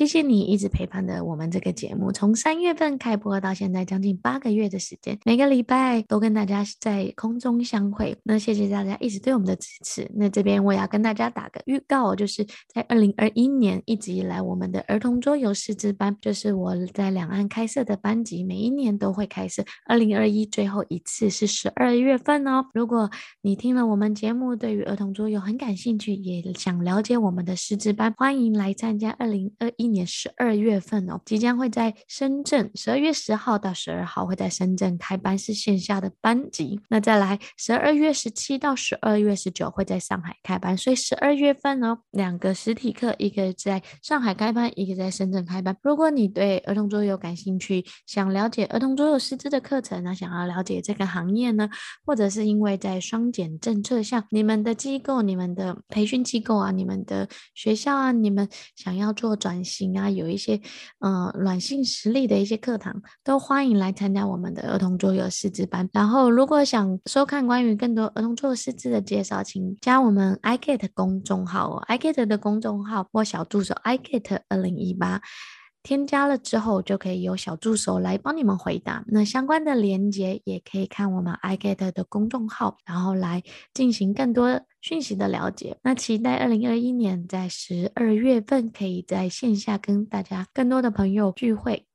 谢谢你一直陪伴着我们这个节目，从三月份开播到现在将近八个月的时间，每个礼拜都跟大家在空中相会。那谢谢大家一直对我们的支持。那这边我也要跟大家打个预告，就是在二零二一年一直以来，我们的儿童桌游师资班，就是我在两岸开设的班级，每一年都会开设。二零二一最后一次是十二月份哦。如果你听了我们节目，对于儿童桌游很感兴趣，也想了解我们的师资班，欢迎来参加二零二一年十二月份哦，即将会在深圳十二月十号到十二号会在深圳开班，是线下的班级。那再来十二月十七到十二月十九会在上海开班，所以十二月份哦，两个实体课，一个在上海开班，一个在深圳开班。如果你对儿童桌游感兴趣，想了解儿童桌游师资的课程呢，想要了解这个行业呢，或者是因为在双减政策下，你们的机构、你们的培训机构啊，你们的学校啊，你们想要做转型啊，有一些呃软性实力的一些课堂，都欢迎来参加我们的儿童桌游师资班。然后，如果想收看关于更多儿童桌游师资的介绍，请加我们 iGet 公众号哦，iGet 的公众号或小助手 iGet 二零一八。添加了之后，就可以由小助手来帮你们回答。那相关的链接也可以看我们 iGet 的公众号，然后来进行更多讯息的了解。那期待二零二一年在十二月份可以在线下跟大家更多的朋友聚会。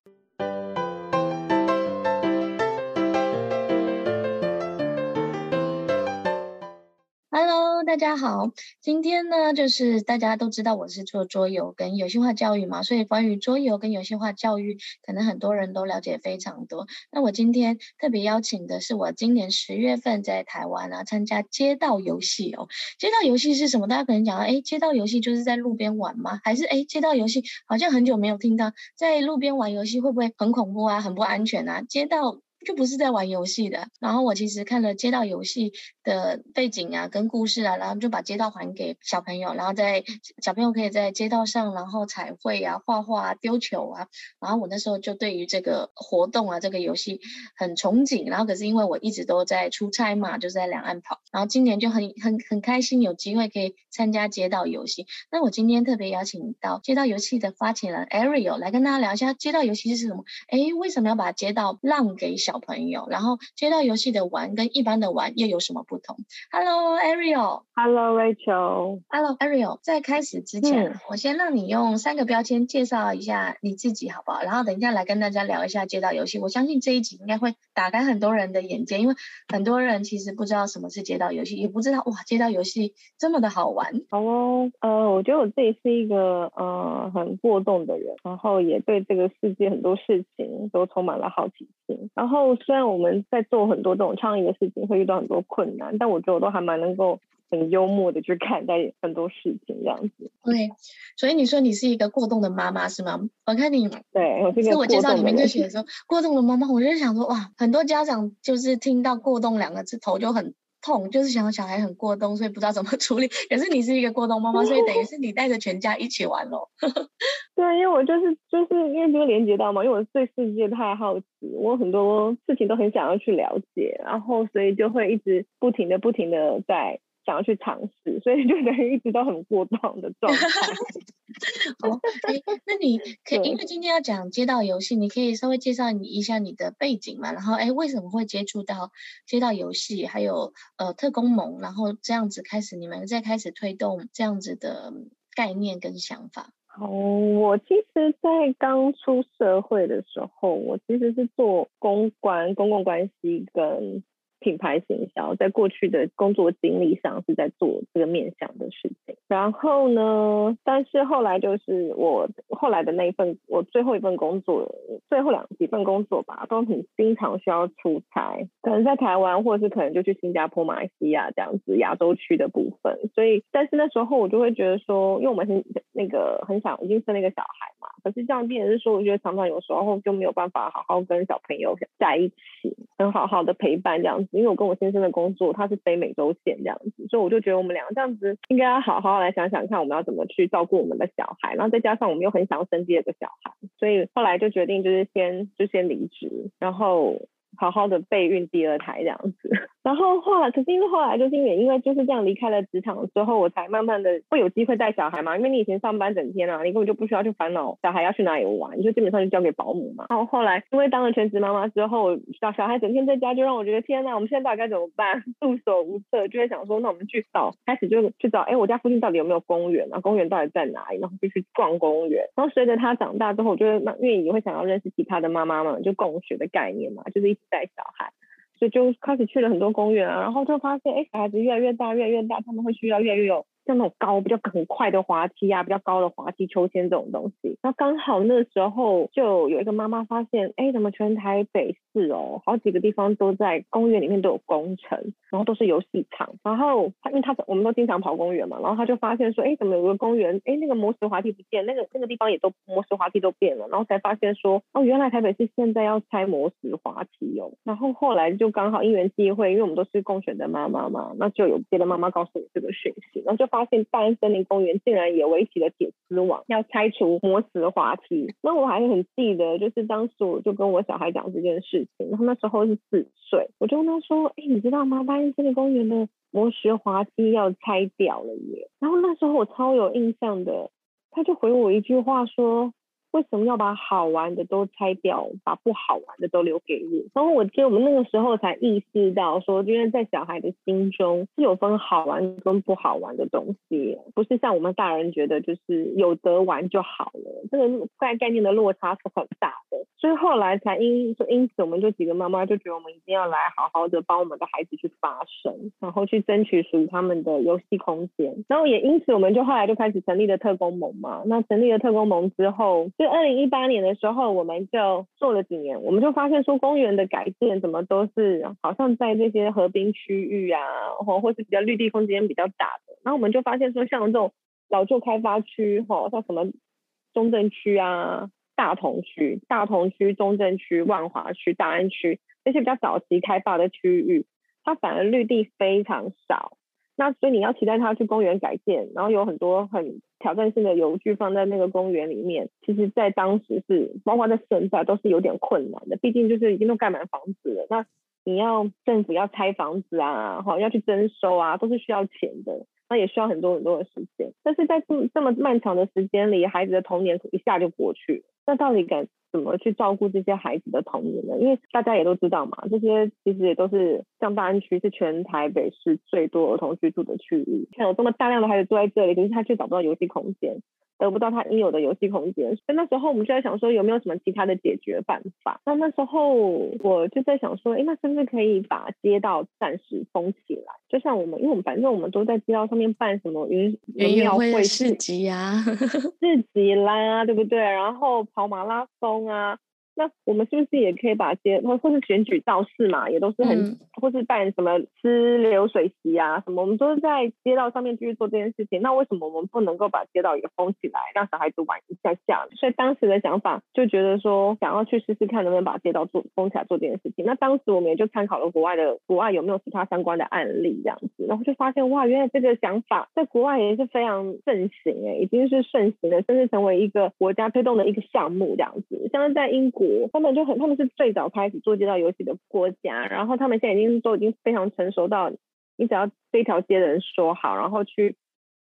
Hello，大家好，今天呢，就是大家都知道我是做桌游跟游戏化教育嘛，所以关于桌游跟游戏化教育，可能很多人都了解非常多。那我今天特别邀请的是我今年十月份在台湾啊参加街道游戏哦。街道游戏是什么？大家可能讲到，哎，街道游戏就是在路边玩吗？还是哎，街道游戏好像很久没有听到，在路边玩游戏会不会很恐怖啊，很不安全啊？街道。就不是在玩游戏的，然后我其实看了街道游戏的背景啊，跟故事啊，然后就把街道还给小朋友，然后在小朋友可以在街道上，然后彩绘啊、画画啊、丢球啊，然后我那时候就对于这个活动啊、这个游戏很憧憬，然后可是因为我一直都在出差嘛，就是在两岸跑，然后今年就很很很开心有机会可以参加街道游戏。那我今天特别邀请到街道游戏的发起人 Ariel 来跟大家聊一下街道游戏是什么？诶，为什么要把街道让给小？小朋友，然后街道游戏的玩跟一般的玩又有什么不同？Hello Ariel。Hello Rachel。Hello Ariel。在开始之前，嗯，我先让你用三个标签介绍一下你自己，好不好？然后等一下来跟大家聊一下街道游戏。我相信这一集应该会打开很多人的眼界，因为很多人其实不知道什么是街道游戏，也不知道哇，街道游戏这么的好玩。好哦，呃，我觉得我自己是一个呃很过动的人，然后也对这个世界很多事情都充满了好奇心，然后。虽然我们在做很多这种创意的事情，会遇到很多困难，但我觉得我都还蛮能够很幽默的去看待很多事情这样子。对，所以你说你是一个过动的妈妈是吗？我看你对我自我介绍里面就写说过动的妈妈，我就想说哇，很多家长就是听到过动两个字头就很。痛就是想小孩很过冬，所以不知道怎么 处理。可是你是一个过冬妈妈，所以等于是你带着全家一起玩咯。对，因为我就是就是因为这个连接到嘛，因为我对世界太好奇，我很多事情都很想要去了解，然后所以就会一直不停的不停的在。想要去尝试，所以就等于一直都很过动的状态。哦，哎，那你 可以，因为今天要讲街道游戏，你可以稍微介绍你一下你的背景嘛？然后，哎，为什么会接触到街道游戏，还有呃特工盟，然后这样子开始，你们再开始推动这样子的概念跟想法？哦，我其实，在刚出社会的时候，我其实是做公关、公共关系跟。品牌行销，在过去的工作经历上是在做这个面向的事情。然后呢，但是后来就是我后来的那一份，我最后一份工作，最后两几份工作吧，都很经常需要出差，可能在台湾，或者是可能就去新加坡、马来西亚这样子亚洲区的部分。所以，但是那时候我就会觉得说，因为我们很那个很想已经生了一个小孩嘛，可是这样变成是说，我觉得常常有时候就没有办法好好跟小朋友在一起，很好好的陪伴这样子。因为我跟我先生的工作，他是非美洲线这样子，所以我就觉得我们两个这样子应该要好好来想想看，我们要怎么去照顾我们的小孩，然后再加上我们又很想要生第二个小孩，所以后来就决定就是先就先离职，然后好好的备孕第二胎这样子。然后后来，可是因为后来就是因为因为就是这样离开了职场之后，我才慢慢的会有机会带小孩嘛。因为你以前上班整天啊，你根本就不需要去烦恼小孩要去哪里玩，你就基本上就交给保姆嘛。然后后来因为当了全职妈妈之后，小小孩整天在家，就让我觉得天呐，我们现在到底该怎么办？束手无策，就会想说，那我们去找，开始就去找，哎，我家附近到底有没有公园啊？公园到底在哪里？然后就去逛公园。然后随着他长大之后，我就会因为也会想要认识其他的妈妈们，就共学的概念嘛，就是一起带小孩。所以就开始去了很多公园啊，然后就发现，哎，小孩子越来越大，越来越大，他们会需要越来越有。像那种高比较很快的滑梯啊，比较高的滑梯、秋千这种东西。然后刚好那时候就有一个妈妈发现，哎，怎么全台北市哦，好几个地方都在公园里面都有工程，然后都是游戏场。然后他因为他我们都经常跑公园嘛，然后他就发现说，哎，怎么有个公园，哎，那个磨石滑梯不见，那个那个地方也都磨石滑梯都变了。然后才发现说，哦，原来台北市现在要拆磨石滑梯哦。然后后来就刚好因缘际会，因为我们都是共选的妈妈嘛，那就有别的妈妈告诉我这个讯息，然后就。发现大安森林公园竟然也围起了铁丝网，要拆除磨石滑梯。那我还是很记得，就是当时我就跟我小孩讲这件事情，然后那时候是四岁，我就跟他说：“哎，你知道吗？大安森林公园的磨石滑梯要拆掉了耶！”然后那时候我超有印象的，他就回我一句话说。为什么要把好玩的都拆掉，把不好玩的都留给我？然后我记得我们那个时候才意识到，说因为在小孩的心中是有分好玩跟不好玩的东西，不是像我们大人觉得就是有得玩就好了。这个概概念的落差是很大的，所以后来才因就因此，我们就几个妈妈就觉得我们一定要来好好的帮我们的孩子去发声，然后去争取属于他们的游戏空间。然后也因此，我们就后来就开始成立了特工盟嘛。那成立了特工盟之后，二零一八年的时候，我们就做了几年，我们就发现说，公园的改建怎么都是好像在这些河滨区域啊，或或是比较绿地空间比较大的，然后我们就发现说，像这种老旧开发区，哈，像什么中正区啊、大同区、大同区、中正区、万华区、大安区这些比较早期开发的区域，它反而绿地非常少。那所以你要期待他去公园改建，然后有很多很挑战性的游具放在那个公园里面，其实在当时是，包括在现在都是有点困难的，毕竟就是已经都盖满房子了，那你要政府要拆房子啊，好要去征收啊，都是需要钱的，那也需要很多很多的时间，但是在这这么漫长的时间里，孩子的童年一下就过去了，那到底该怎么去照顾这些孩子的童年呢？因为大家也都知道嘛，这些其实也都是像大安区是全台北市最多儿童居住的区域，像有这么大量的孩子住在这里，可是他却找不到游戏空间。得不到他应有的游戏空间，所以那时候我们就在想说有没有什么其他的解决办法。那那时候我就在想说，哎，那是不是可以把街道暂时封起来？就像我们，因为我们反正我们都在街道上面办什么云云庙会市集啊，市集啦，对不对？然后跑马拉松啊。那我们是不是也可以把街或或是选举造势嘛，也都是很，嗯、或是办什么吃流水席啊什么，我们都是在街道上面继续做这件事情。那为什么我们不能够把街道也封起来，让小孩子玩一下下？所以当时的想法就觉得说，想要去试试看能不能把街道做封起来做这件事情。那当时我们也就参考了国外的，国外有没有其他相关的案例这样子，然后就发现哇，原来这个想法在国外也是非常盛行诶，已经是盛行了，甚至成为一个国家推动的一个项目这样子。像是在英国。他们就很，他们是最早开始做街道游戏的国家，然后他们现在已经都已经非常成熟到，你只要这条街的人说好，然后去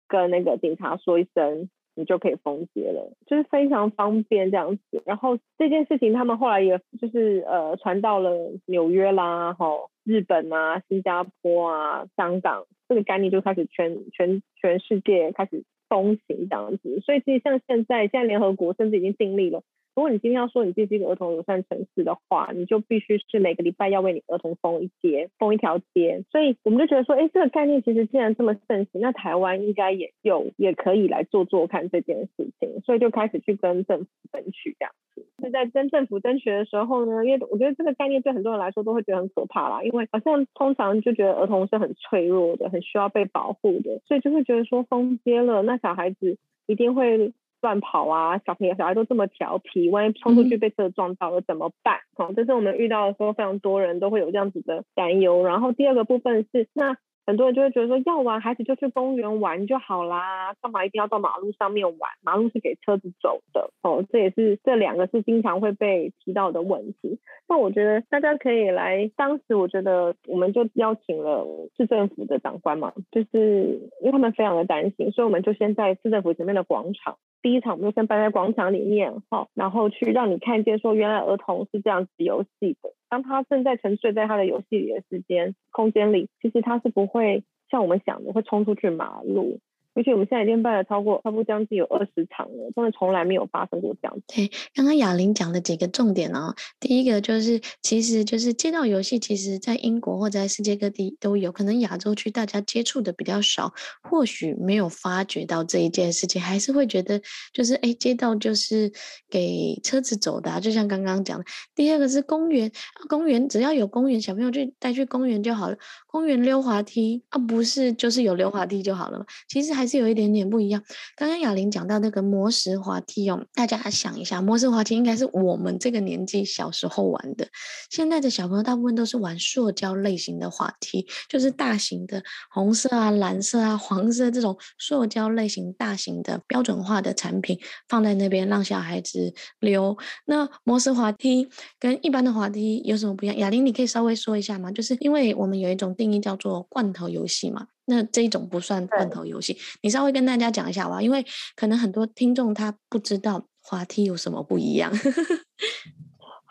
跟那个警察说一声，你就可以封街了，就是非常方便这样子。然后这件事情他们后来也就是呃传到了纽约啦，吼日本啊、新加坡啊、香港，这个概念就开始全全全世界开始风行这样子。所以其实像现在，现在联合国甚至已经订立了。如果你今天要说你这是一个儿童友善城市的话，你就必须是每个礼拜要为你儿童封一街，封一条街。所以我们就觉得说，哎，这个概念其实既然这么盛行，那台湾应该也有也可以来做做看这件事情。所以就开始去跟政府争取这样子。是在跟政府争取的时候呢，因为我觉得这个概念对很多人来说都会觉得很可怕啦，因为好像通常就觉得儿童是很脆弱的，很需要被保护的，所以就会觉得说封街了，那小孩子一定会。乱跑啊，小朋友小孩都这么调皮，万一冲出去被车撞到了怎么办？好、嗯，这是我们遇到的时候，非常多人都会有这样子的担忧。然后第二个部分是，那很多人就会觉得说，要玩孩子就去公园玩就好啦，干嘛一定要到马路上面玩？马路是给车子走的哦，这也是这两个是经常会被提到的问题。那我觉得大家可以来，当时我觉得我们就邀请了市政府的长官嘛，就是因为他们非常的担心，所以我们就先在市政府前面的广场。第一场我们就先办在广场里面，哈，然后去让你看见说，原来儿童是这样子游戏的。当他正在沉睡在他的游戏里的时间空间里，其实他是不会像我们想的会冲出去马路。而且我们现在已经办了超过差不多将近有二十场了，真的从来没有发生过这样子。对，刚刚雅玲讲的几个重点哦，第一个就是，其实就是街道游戏，其实在英国或者在世界各地都有，可能亚洲区大家接触的比较少，或许没有发觉到这一件事情，还是会觉得就是哎，街道就是给车子走的啊，就像刚刚讲的。第二个是公园，公园只要有公园，小朋友就带去公园就好了，公园溜滑梯啊，不是就是有溜滑梯就好了嘛，其实还。还是有一点点不一样。刚刚雅玲讲到那个磨石滑梯哦，大家想一下，磨石滑梯应该是我们这个年纪小时候玩的。现在的小朋友大部分都是玩塑胶类型的滑梯，就是大型的红色啊、蓝色啊、黄色这种塑胶类型大型的标准化的产品放在那边让小孩子溜。那磨石滑梯跟一般的滑梯有什么不一样？雅玲，你可以稍微说一下吗？就是因为我们有一种定义叫做罐头游戏嘛。那这一种不算罐头游戏，你稍微跟大家讲一下吧，因为可能很多听众他不知道滑梯有什么不一样。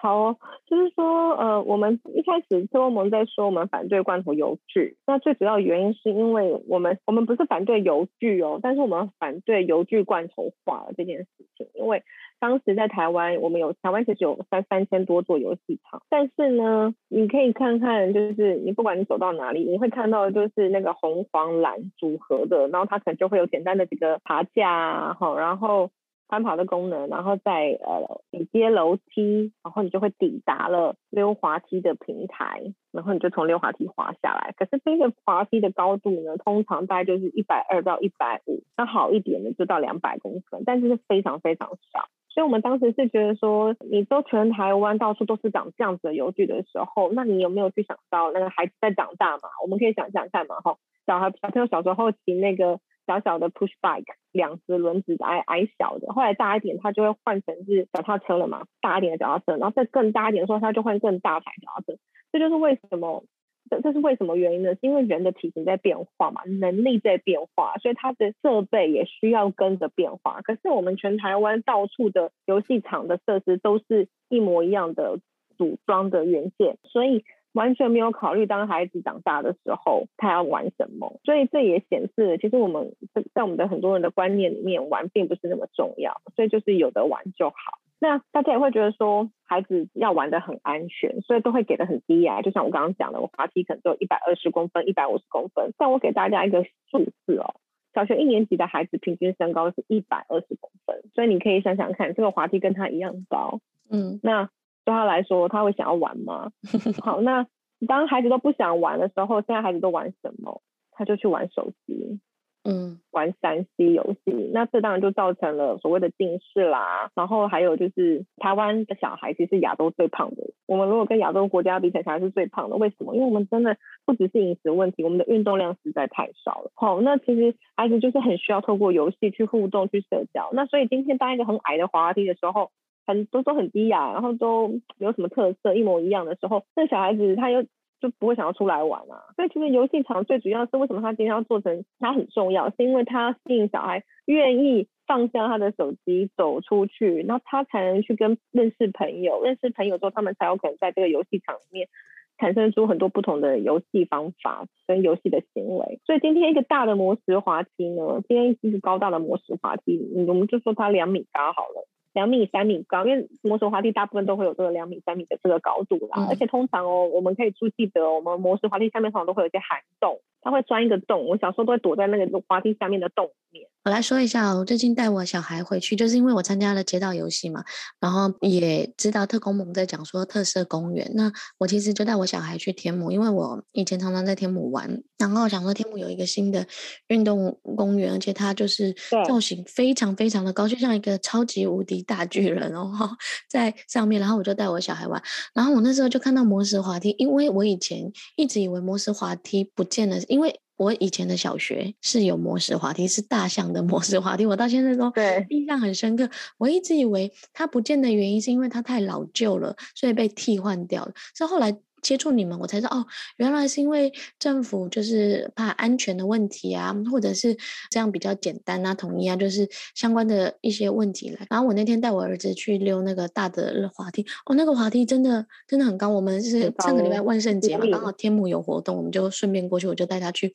好哦，就是说，呃，我们一开始特欧盟在说我们反对罐头游具，那最主要原因是因为我们我们不是反对游具哦，但是我们反对游具罐头化这件事情，因为。当时在台湾，我们有台湾其实有三三千多座游戏场，但是呢，你可以看看，就是你不管你走到哪里，你会看到就是那个红黄蓝组合的，然后它可能就会有简单的几个爬架啊，好，然后攀爬的功能，然后再呃你接楼梯，然后你就会抵达了溜滑梯的平台，然后你就从溜滑梯滑下来。可是这个滑梯的高度呢，通常大概就是一百二到一百五，那好一点的就到两百公分，但是是非常非常少。所以我们当时是觉得说，你都全台湾到处都是长这样子的游具的时候，那你有没有去想到那个孩子在长大嘛？我们可以想象看嘛，哈，小孩小朋友小时候骑那个小小的 push bike，两只轮子矮矮小的，后来大一点，它就会换成是脚踏车了嘛，大一点的脚踏车，然后再更大一点的时候，它就换更大台脚踏车，这就是为什么。这这是为什么原因呢？是因为人的体型在变化嘛，能力在变化，所以它的设备也需要跟着变化。可是我们全台湾到处的游戏场的设施都是一模一样的组装的元件，所以完全没有考虑当孩子长大的时候他要玩什么。所以这也显示了，其实我们在我们的很多人的观念里面，玩并不是那么重要，所以就是有的玩就好。那大家也会觉得说，孩子要玩得很安全，所以都会给的很低啊。就像我刚刚讲的，我滑梯可能只有一百二十公分、一百五十公分。但我给大家一个数字哦，小学一年级的孩子平均身高是一百二十公分，所以你可以想想看，这个滑梯跟他一样高，嗯，那对他来说，他会想要玩吗？好，那当孩子都不想玩的时候，现在孩子都玩什么？他就去玩手机。嗯，玩三 C 游戏，那这当然就造成了所谓的近视啦。然后还有就是，台湾的小孩其实是亚洲最胖的。我们如果跟亚洲国家比起来，还是最胖的。为什么？因为我们真的不只是饮食问题，我们的运动量实在太少了。好，那其实孩子就是很需要透过游戏去互动、去社交。那所以今天当一个很矮的滑梯的时候，很都都很低雅，然后都没有什么特色，一模一样的时候，那小孩子他又。就不会想要出来玩啊，所以其实游戏场最主要是为什么他今天要做成他很重要，是因为他吸引小孩愿意放下他的手机走出去，然后他才能去跟认识朋友，认识朋友之后，他们才有可能在这个游戏场里面产生出很多不同的游戏方法跟游戏的行为。所以今天一个大的磨石滑梯呢，今天一个高大的磨石滑梯，我们就说它两米高好了。两米、三米高，因为摩石滑梯大部分都会有这个两米、三米的这个高度啦。嗯、而且通常哦，我们可以注记得，我们摩石滑梯下面通常都会有一些涵洞，它会钻一个洞。我小时候都会躲在那个滑梯下面的洞里面。我来说一下，我最近带我小孩回去，就是因为我参加了街道游戏嘛，然后也知道特工盟在讲说特色公园。那我其实就带我小孩去天母，因为我以前常常在天母玩，然后想说天母有一个新的运动公园，而且它就是造型非常非常的高，就像一个超级无敌大巨人哦，在上面。然后我就带我小孩玩，然后我那时候就看到魔石滑梯，因为我以前一直以为魔石滑梯不见了，因为。我以前的小学是有模式滑梯，是大象的模式滑梯，我到现在都印象很深刻。我一直以为它不见的原因是因为它太老旧了，所以被替换掉了。是后来。接触你们，我才知道哦，原来是因为政府就是怕安全的问题啊，或者是这样比较简单啊、统一啊，就是相关的一些问题来。然后我那天带我儿子去溜那个大的滑梯，哦，那个滑梯真的真的很高。我们是上个礼拜万圣节嘛，刚好天母有活动，我们就顺便过去，我就带他去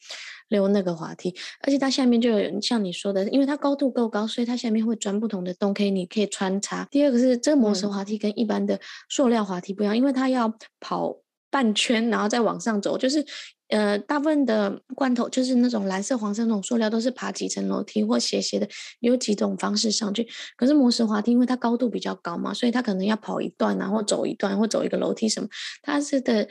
溜那个滑梯。而且它下面就有像你说的，因为它高度够高，所以它下面会钻不同的洞，可以你可以穿插。第二个是这个磨石滑梯跟一般的塑料滑梯不一样，因为它要跑。半圈，然后再往上走，就是，呃，大部分的罐头就是那种蓝色、黄色那种塑料，都是爬几层楼梯或斜斜的，有几种方式上去。可是磨石滑梯，因为它高度比较高嘛，所以它可能要跑一段，然后走一段，或走一个楼梯什么，它是的。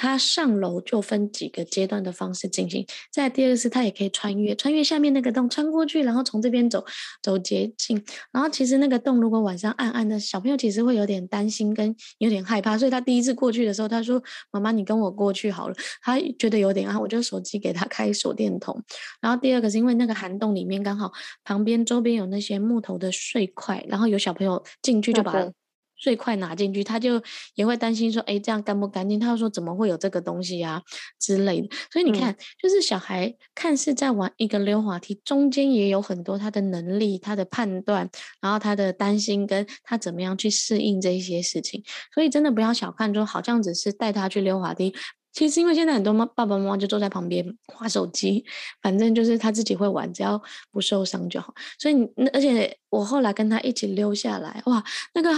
它上楼就分几个阶段的方式进行。再第二个是它也可以穿越，穿越下面那个洞，穿过去，然后从这边走，走捷径。然后其实那个洞如果晚上暗暗的，小朋友其实会有点担心跟有点害怕。所以他第一次过去的时候，他说：“妈妈，你跟我过去好了。”他觉得有点暗，我就手机给他开手电筒。然后第二个是因为那个涵洞里面刚好旁边周边有那些木头的碎块，然后有小朋友进去就把它。最快拿进去，他就也会担心说：“哎，这样干不干净？”他又说：“怎么会有这个东西呀、啊？”之类的。所以你看，嗯、就是小孩看似在玩一个溜滑梯，中间也有很多他的能力、他的判断，然后他的担心，跟他怎么样去适应这一些事情。所以真的不要小看，就好像只是带他去溜滑梯。其实因为现在很多妈爸爸妈妈就坐在旁边划手机，反正就是他自己会玩，只要不受伤就好。所以你，而且我后来跟他一起溜下来，哇，那个。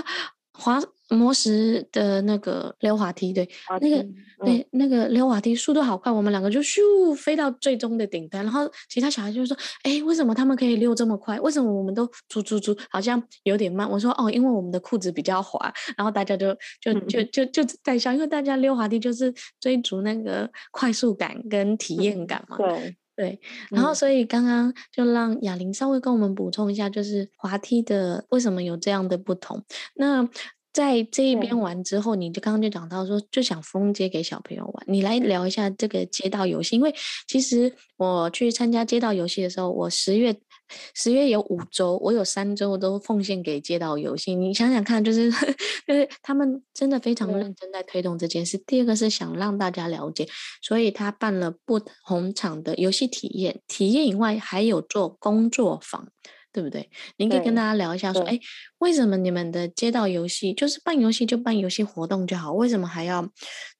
滑磨石的那个溜滑梯，对，那个对、嗯、那个溜滑梯速度好快，我们两个就咻飞到最终的顶端，然后其他小孩就说：“哎，为什么他们可以溜这么快？为什么我们都猪猪猪好像有点慢？”我说：“哦，因为我们的裤子比较滑。”然后大家就就就就就在笑，因为大家溜滑梯就是追逐那个快速感跟体验感嘛。对对，然后所以刚刚就让雅玲稍微跟我们补充一下，就是滑梯的为什么有这样的不同。那在这一边玩之后，你就刚刚就讲到说，就想封街给小朋友玩。你来聊一下这个街道游戏，因为其实我去参加街道游戏的时候，我十月十月有五周，我有三周都奉献给街道游戏。你想想看，就是 就是他们真的非常认真在推动这件事。第二个是想让大家了解，所以他办了不同场的游戏体验，体验以外还有做工作坊。对不对？您可以跟大家聊一下，说，哎，为什么你们的街道游戏就是办游戏就办游戏活动就好，为什么还要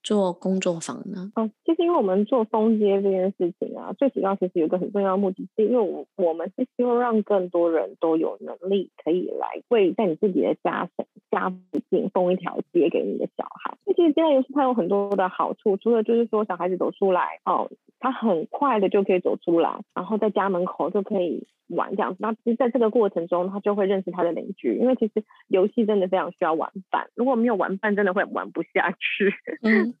做工作坊呢？哦，其实因为我们做封街这件事情啊，最主要其实有一个很重要的目的，是因为我我们是希望让更多人都有能力可以来为在你自己的家家附近封一条街给你的小孩。那其实街道游戏它有很多的好处，除了就是说小孩子走出来哦，他很快的就可以走出来，然后在家门口就可以。玩这样子，那其实在这个过程中，他就会认识他的邻居，因为其实游戏真的非常需要玩伴，如果没有玩伴，真的会玩不下去。嗯，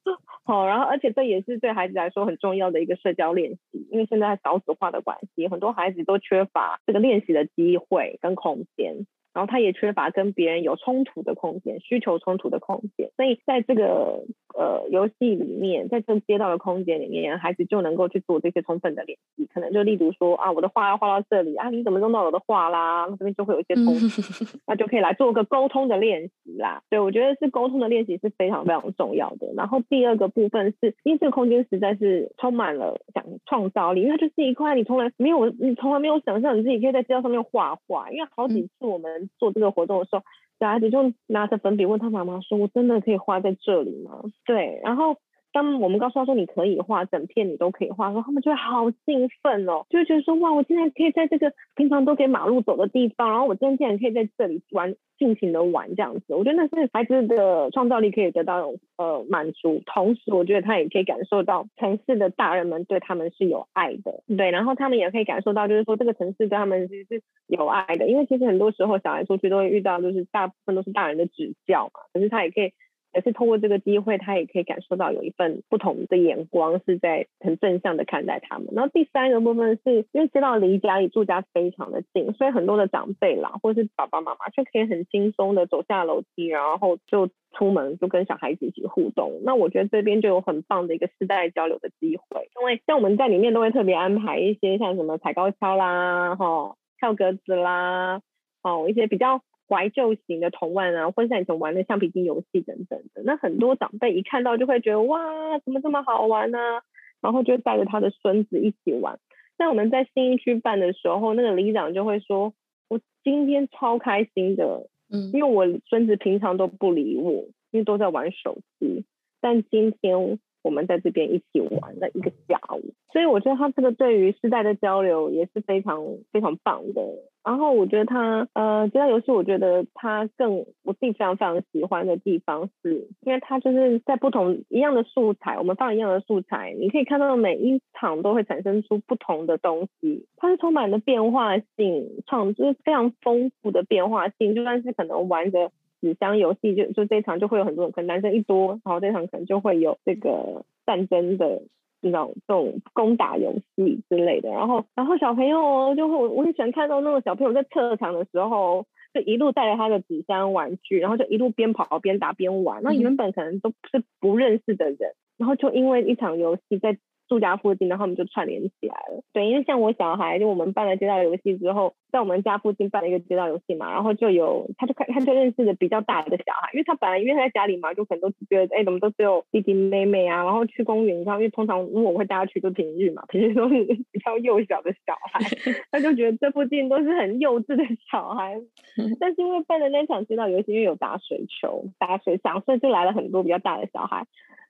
好，然后而且这也是对孩子来说很重要的一个社交练习，因为现在少子化的关系，很多孩子都缺乏这个练习的机会跟空间。然后他也缺乏跟别人有冲突的空间，需求冲突的空间，所以在这个呃游戏里面，在这个街道的空间里面，孩子就能够去做这些充分的练习。可能就例如说啊，我的画要画到这里啊，你怎么弄到我的画啦？那这边就会有一些冲突，那就可以来做个沟通的练习啦。对，我觉得是沟通的练习是非常非常重要的。然后第二个部分是，因为这个空间实在是充满了想创造力，因为它就是一块你从来没有你从来没有想象你自己可以在街道上面画画，因为好几次我们。做这个活动的时候，小孩子就拿着粉笔问他妈妈说：“我真的可以画在这里吗？”对，然后当我们告诉他说：“你可以画，整片你都可以画。”然后他们就会好兴奋哦，就觉得说：“哇，我现在可以在这个平常都给马路走的地方，然后我今天竟然可以在这里玩。”尽情的玩这样子，我觉得那是孩子的创造力可以得到呃满足，同时我觉得他也可以感受到城市的大人们对他们是有爱的，对，然后他们也可以感受到就是说这个城市对他们其实是有爱的，因为其实很多时候小孩出去都会遇到就是大部分都是大人的指教嘛，可是他也可以也是透过这个机会，他也可以感受到有一份不同的眼光是在很正向的看待他们。然后第三个部分是因为知道离家里住家非常的近，所以很多的长辈啦，或是爸爸妈妈就可以很轻松的走下楼梯，然后就出门就跟小孩子一起互动。那我觉得这边就有很棒的一个世代交流的机会，因为像我们在里面都会特别安排一些像什么踩高跷啦，哈，跳格子啦，哦，一些比较。怀旧型的童玩啊，或者像以前玩的橡皮筋游戏等等的，那很多长辈一看到就会觉得哇，怎么这么好玩呢？啊？然后就带着他的孙子一起玩。那我们在新义区办的时候，那个里长就会说：“我今天超开心的，嗯，因为我孙子平常都不理我，因为都在玩手机，但今天我们在这边一起玩了一个下午。”所以我觉得他这个对于世代的交流也是非常非常棒的。然后我觉得他呃，街道游戏，我觉得他更我自己非常非常喜欢的地方是，因为他就是在不同一样的素材，我们放一样的素材，你可以看到每一场都会产生出不同的东西，它是充满了变化性，创就是非常丰富的变化性。就算是可能玩着纸箱游戏，就就这一场就会有很多人，可能男生一多，然后这场可能就会有这个战争的。那种这种攻打游戏之类的，然后然后小朋友就会我我很喜欢看到那种小朋友在撤场的时候，就一路带着他的纸箱玩具，然后就一路边跑边打边玩。那原本可能都是不认识的人，然后就因为一场游戏在。住家附近，然后我们就串联起来了。对，因为像我小孩，就我们办了街道游戏之后，在我们家附近办了一个街道游戏嘛，然后就有他就看他就认识了比较大的小孩，因为他本来因为他在家里嘛，就可能都觉得哎，怎么都只有弟弟妹妹啊，然后去公园，然后因为通常如果我会带他去，就平日嘛，平日都是比较幼小的小孩，他就觉得这附近都是很幼稚的小孩。但是因为办了那场街道游戏，因为有打水球、打水仗，所以就来了很多比较大的小孩。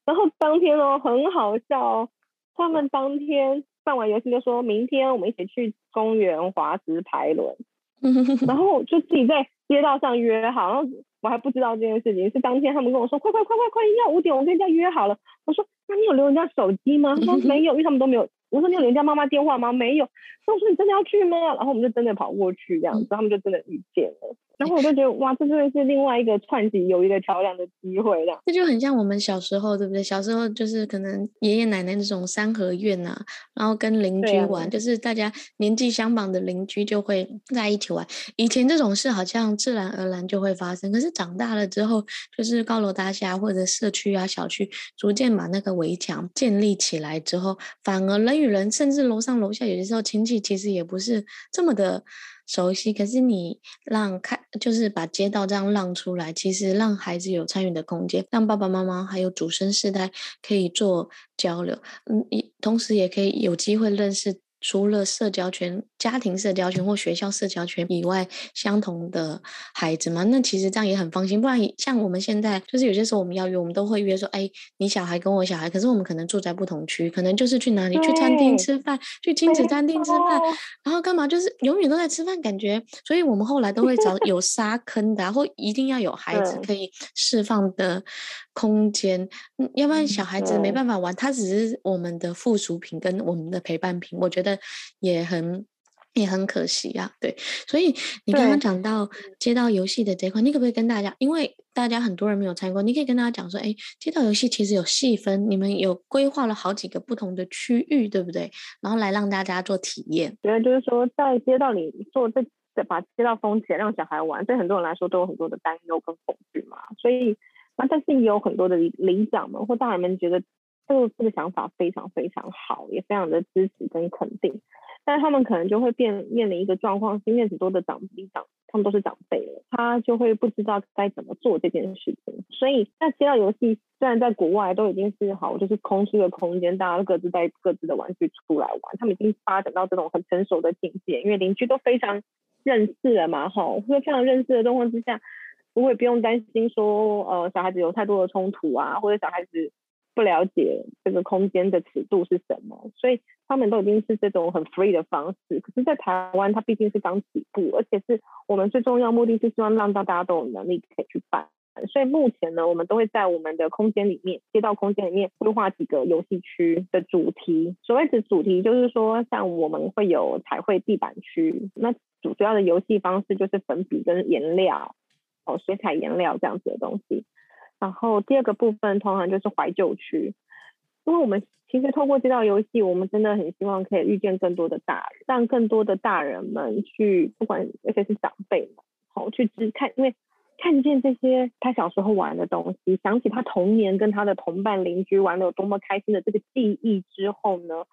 然后当天哦，很好笑哦。他们当天办完游戏就说，明天我们一起去公园滑直排轮，然后就自己在街道上约好，然后我还不知道这件事情，是当天他们跟我说，快快快快快，要五点我跟人家约好了。我说，那你有留人家手机吗？他说没有，因为他们都没有。我说，你有留人家妈妈电话吗？没有。那我说，你真的要去吗？然后我们就真的跑过去这样子，他们就真的遇见了。然后我就觉得哇，这真的是另外一个串起友谊的桥梁的机会，这样。这就很像我们小时候，对不对？小时候就是可能爷爷奶奶那种三合院啊，然后跟邻居玩，啊、就是大家年纪相仿的邻居就会在一起玩。以前这种事好像自然而然就会发生，可是长大了之后，就是高楼大厦或者社区啊、小区逐渐把那个围墙建立起来之后，反而人与人，甚至楼上楼下，有些时候亲戚其实也不是这么的。熟悉，可是你让开，就是把街道这样让出来，其实让孩子有参与的空间，让爸爸妈妈还有祖孙世代可以做交流，嗯，同时也可以有机会认识。除了社交圈、家庭社交圈或学校社交圈以外，相同的孩子嘛，那其实这样也很放心。不然像我们现在，就是有些时候我们要约，我们都会约说，哎，你小孩跟我小孩，可是我们可能住在不同区，可能就是去哪里，去餐厅吃饭，去亲子餐厅吃饭，然后干嘛，就是永远都在吃饭，感觉。所以我们后来都会找有沙坑的，啊，或一定要有孩子可以释放的空间，要不然小孩子没办法玩，他只是我们的附属品跟我们的陪伴品，我觉得。也很也很可惜啊，对，所以你刚刚讲到街道游戏的这块，你可不可以跟大家，因为大家很多人没有参与过，你可以跟大家讲说，哎，街道游戏其实有细分，你们有规划了好几个不同的区域，对不对？然后来让大家做体验。对，就是说在街道里做这，把街道封起来，让小孩玩，对很多人来说都有很多的担忧跟恐惧嘛，所以那但是也有很多的里长们或大人们觉得。这个这个想法非常非常好，也非常的支持跟肯定，但是他们可能就会变面临一个状况，因为很多的长辈长，他们都是长辈了，他就会不知道该怎么做这件事情。所以，那街道游戏虽然在国外都已经是好，就是空出的空间，大家都各自带各自的玩具出来玩，他们已经发展到这种很成熟的境界，因为邻居都非常认识了嘛，哈，会非常认识的状况之下，不会不用担心说，呃，小孩子有太多的冲突啊，或者小孩子。不了解这个空间的尺度是什么，所以他们都已经是这种很 free 的方式。可是，在台湾，它毕竟是刚起步，而且是我们最重要目的是希望让到大家都有能力可以去办。所以目前呢，我们都会在我们的空间里面，街道空间里面规划几个游戏区的主题。所谓的主题，就是说像我们会有彩绘地板区，那主主要的游戏方式就是粉笔跟颜料，哦，水彩颜料这样子的东西。然后第二个部分通常就是怀旧区，因为我们其实透过这套游戏，我们真的很希望可以遇见更多的大人，让更多的大人们去，不管而且是长辈嘛，好去只看，因为看见这些他小时候玩的东西，想起他童年跟他的同伴邻居玩的有多么开心的这个记忆之后呢，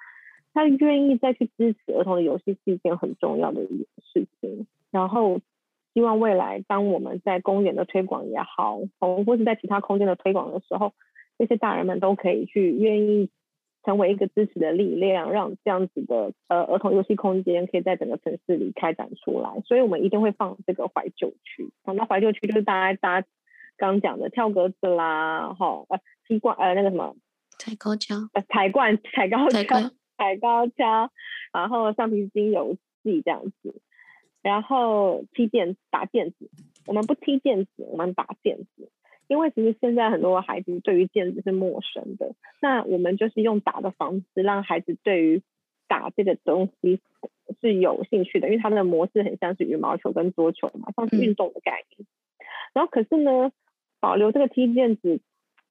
他愿意再去支持儿童的游戏是一件很重要的一件事情，然后。希望未来，当我们在公园的推广也好，或是在其他空间的推广的时候，这些大人们都可以去愿意成为一个支持的力量，让这样子的呃儿童游戏空间可以在整个城市里开展出来。所以我们一定会放这个怀旧区。讲到怀旧区，就是大家大家刚刚讲的跳格子啦，哈呃踢罐呃那个什么踩高跷呃踩罐踩高跷踩高跷，然后橡皮筋游戏这样子。然后踢毽打毽子，我们不踢毽子，我们打毽子，因为其实现在很多孩子对于毽子是陌生的，那我们就是用打的方式，让孩子对于打这个东西是有兴趣的，因为他们的模式很像是羽毛球跟桌球嘛，像是运动的概念。嗯、然后可是呢，保留这个踢毽子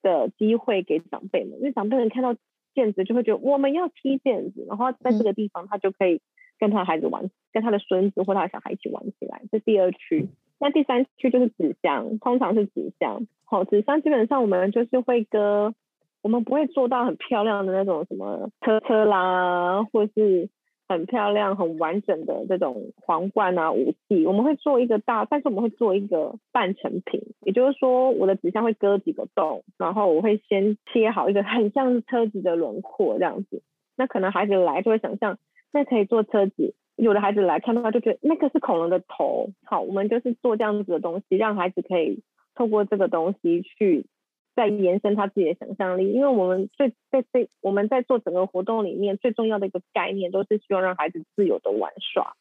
的机会给长辈们，因为长辈们看到毽子就会觉得我们要踢毽子，然后在这个地方他就可以。跟他的孩子玩，跟他的孙子或他的小孩一起玩起来，这第二区。那第三区就是纸箱，通常是纸箱。好，纸箱基本上我们就是会割，我们不会做到很漂亮的那种什么车车啦，或是很漂亮、很完整的这种皇冠啊、武器。我们会做一个大，但是我们会做一个半成品，也就是说，我的纸箱会割几个洞，然后我会先切好一个很像是车子的轮廓这样子。那可能孩子来就会想象。那可以坐车子，有的孩子来看的话，就觉得那个是恐龙的头。好，我们就是做这样子的东西，让孩子可以透过这个东西去再延伸他自己的想象力。因为我们最在这我们在做整个活动里面最重要的一个概念，都是希望让孩子自由的玩耍。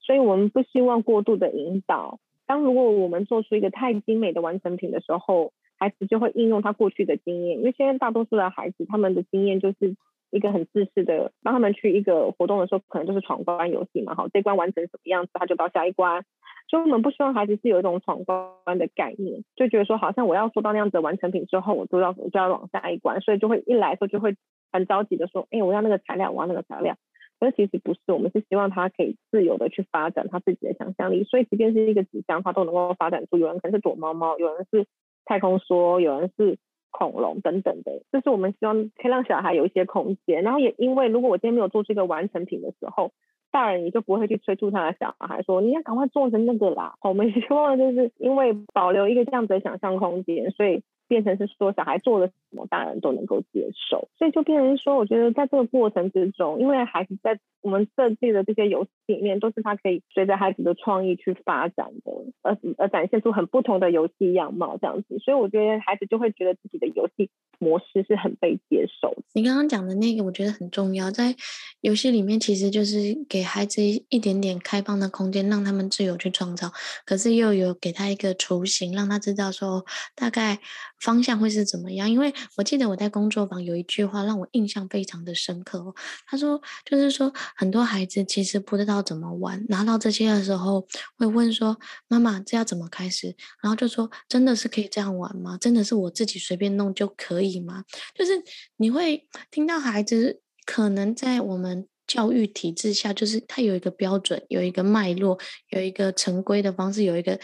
所以我们不希望过度的引导。当如果我们做出一个太精美的完成品的时候，孩子就会应用他过去的经验。因为现在大多数的孩子，他们的经验就是。一个很自私的，当他们去一个活动的时候，可能就是闯关游戏嘛，好，这关完成什么样子，他就到下一关。所以我们不希望孩子是有一种闯关的概念，就觉得说好像我要做到那样子的完成品之后，我就要我就要往下一关，所以就会一来说就会很着急的说，哎，我要那个材料，我要那个材料。可是其实不是，我们是希望他可以自由的去发展他自己的想象力。所以即便是一个纸箱，他都能够发展出，有人可能是躲猫猫，有人是太空梭，有人是。恐龙等等的，这是我们希望可以让小孩有一些空间。然后也因为，如果我今天没有做出一个完成品的时候，大人也就不会去催促他的小孩说：“你要赶快做成那个啦。”我们希望就是因为保留一个这样子的想象空间，所以。变成是说小孩做的么，大人都能够接受，所以就变成说，我觉得在这个过程之中，因为孩子在我们设计的这些游戏里面，都是他可以随着孩子的创意去发展的，而而展现出很不同的游戏样貌这样子，所以我觉得孩子就会觉得自己的游戏模式是很被接受。你刚刚讲的那个，我觉得很重要，在游戏里面其实就是给孩子一点点开放的空间，让他们自由去创造，可是又有给他一个雏形，让他知道说大概。方向会是怎么样？因为我记得我在工作坊有一句话让我印象非常的深刻哦。他说，就是说很多孩子其实不知道怎么玩，拿到这些的时候会问说：“妈妈，这要怎么开始？”然后就说：“真的是可以这样玩吗？真的是我自己随便弄就可以吗？”就是你会听到孩子可能在我们教育体制下，就是他有一个标准，有一个脉络，有一个成规的方式，有一个。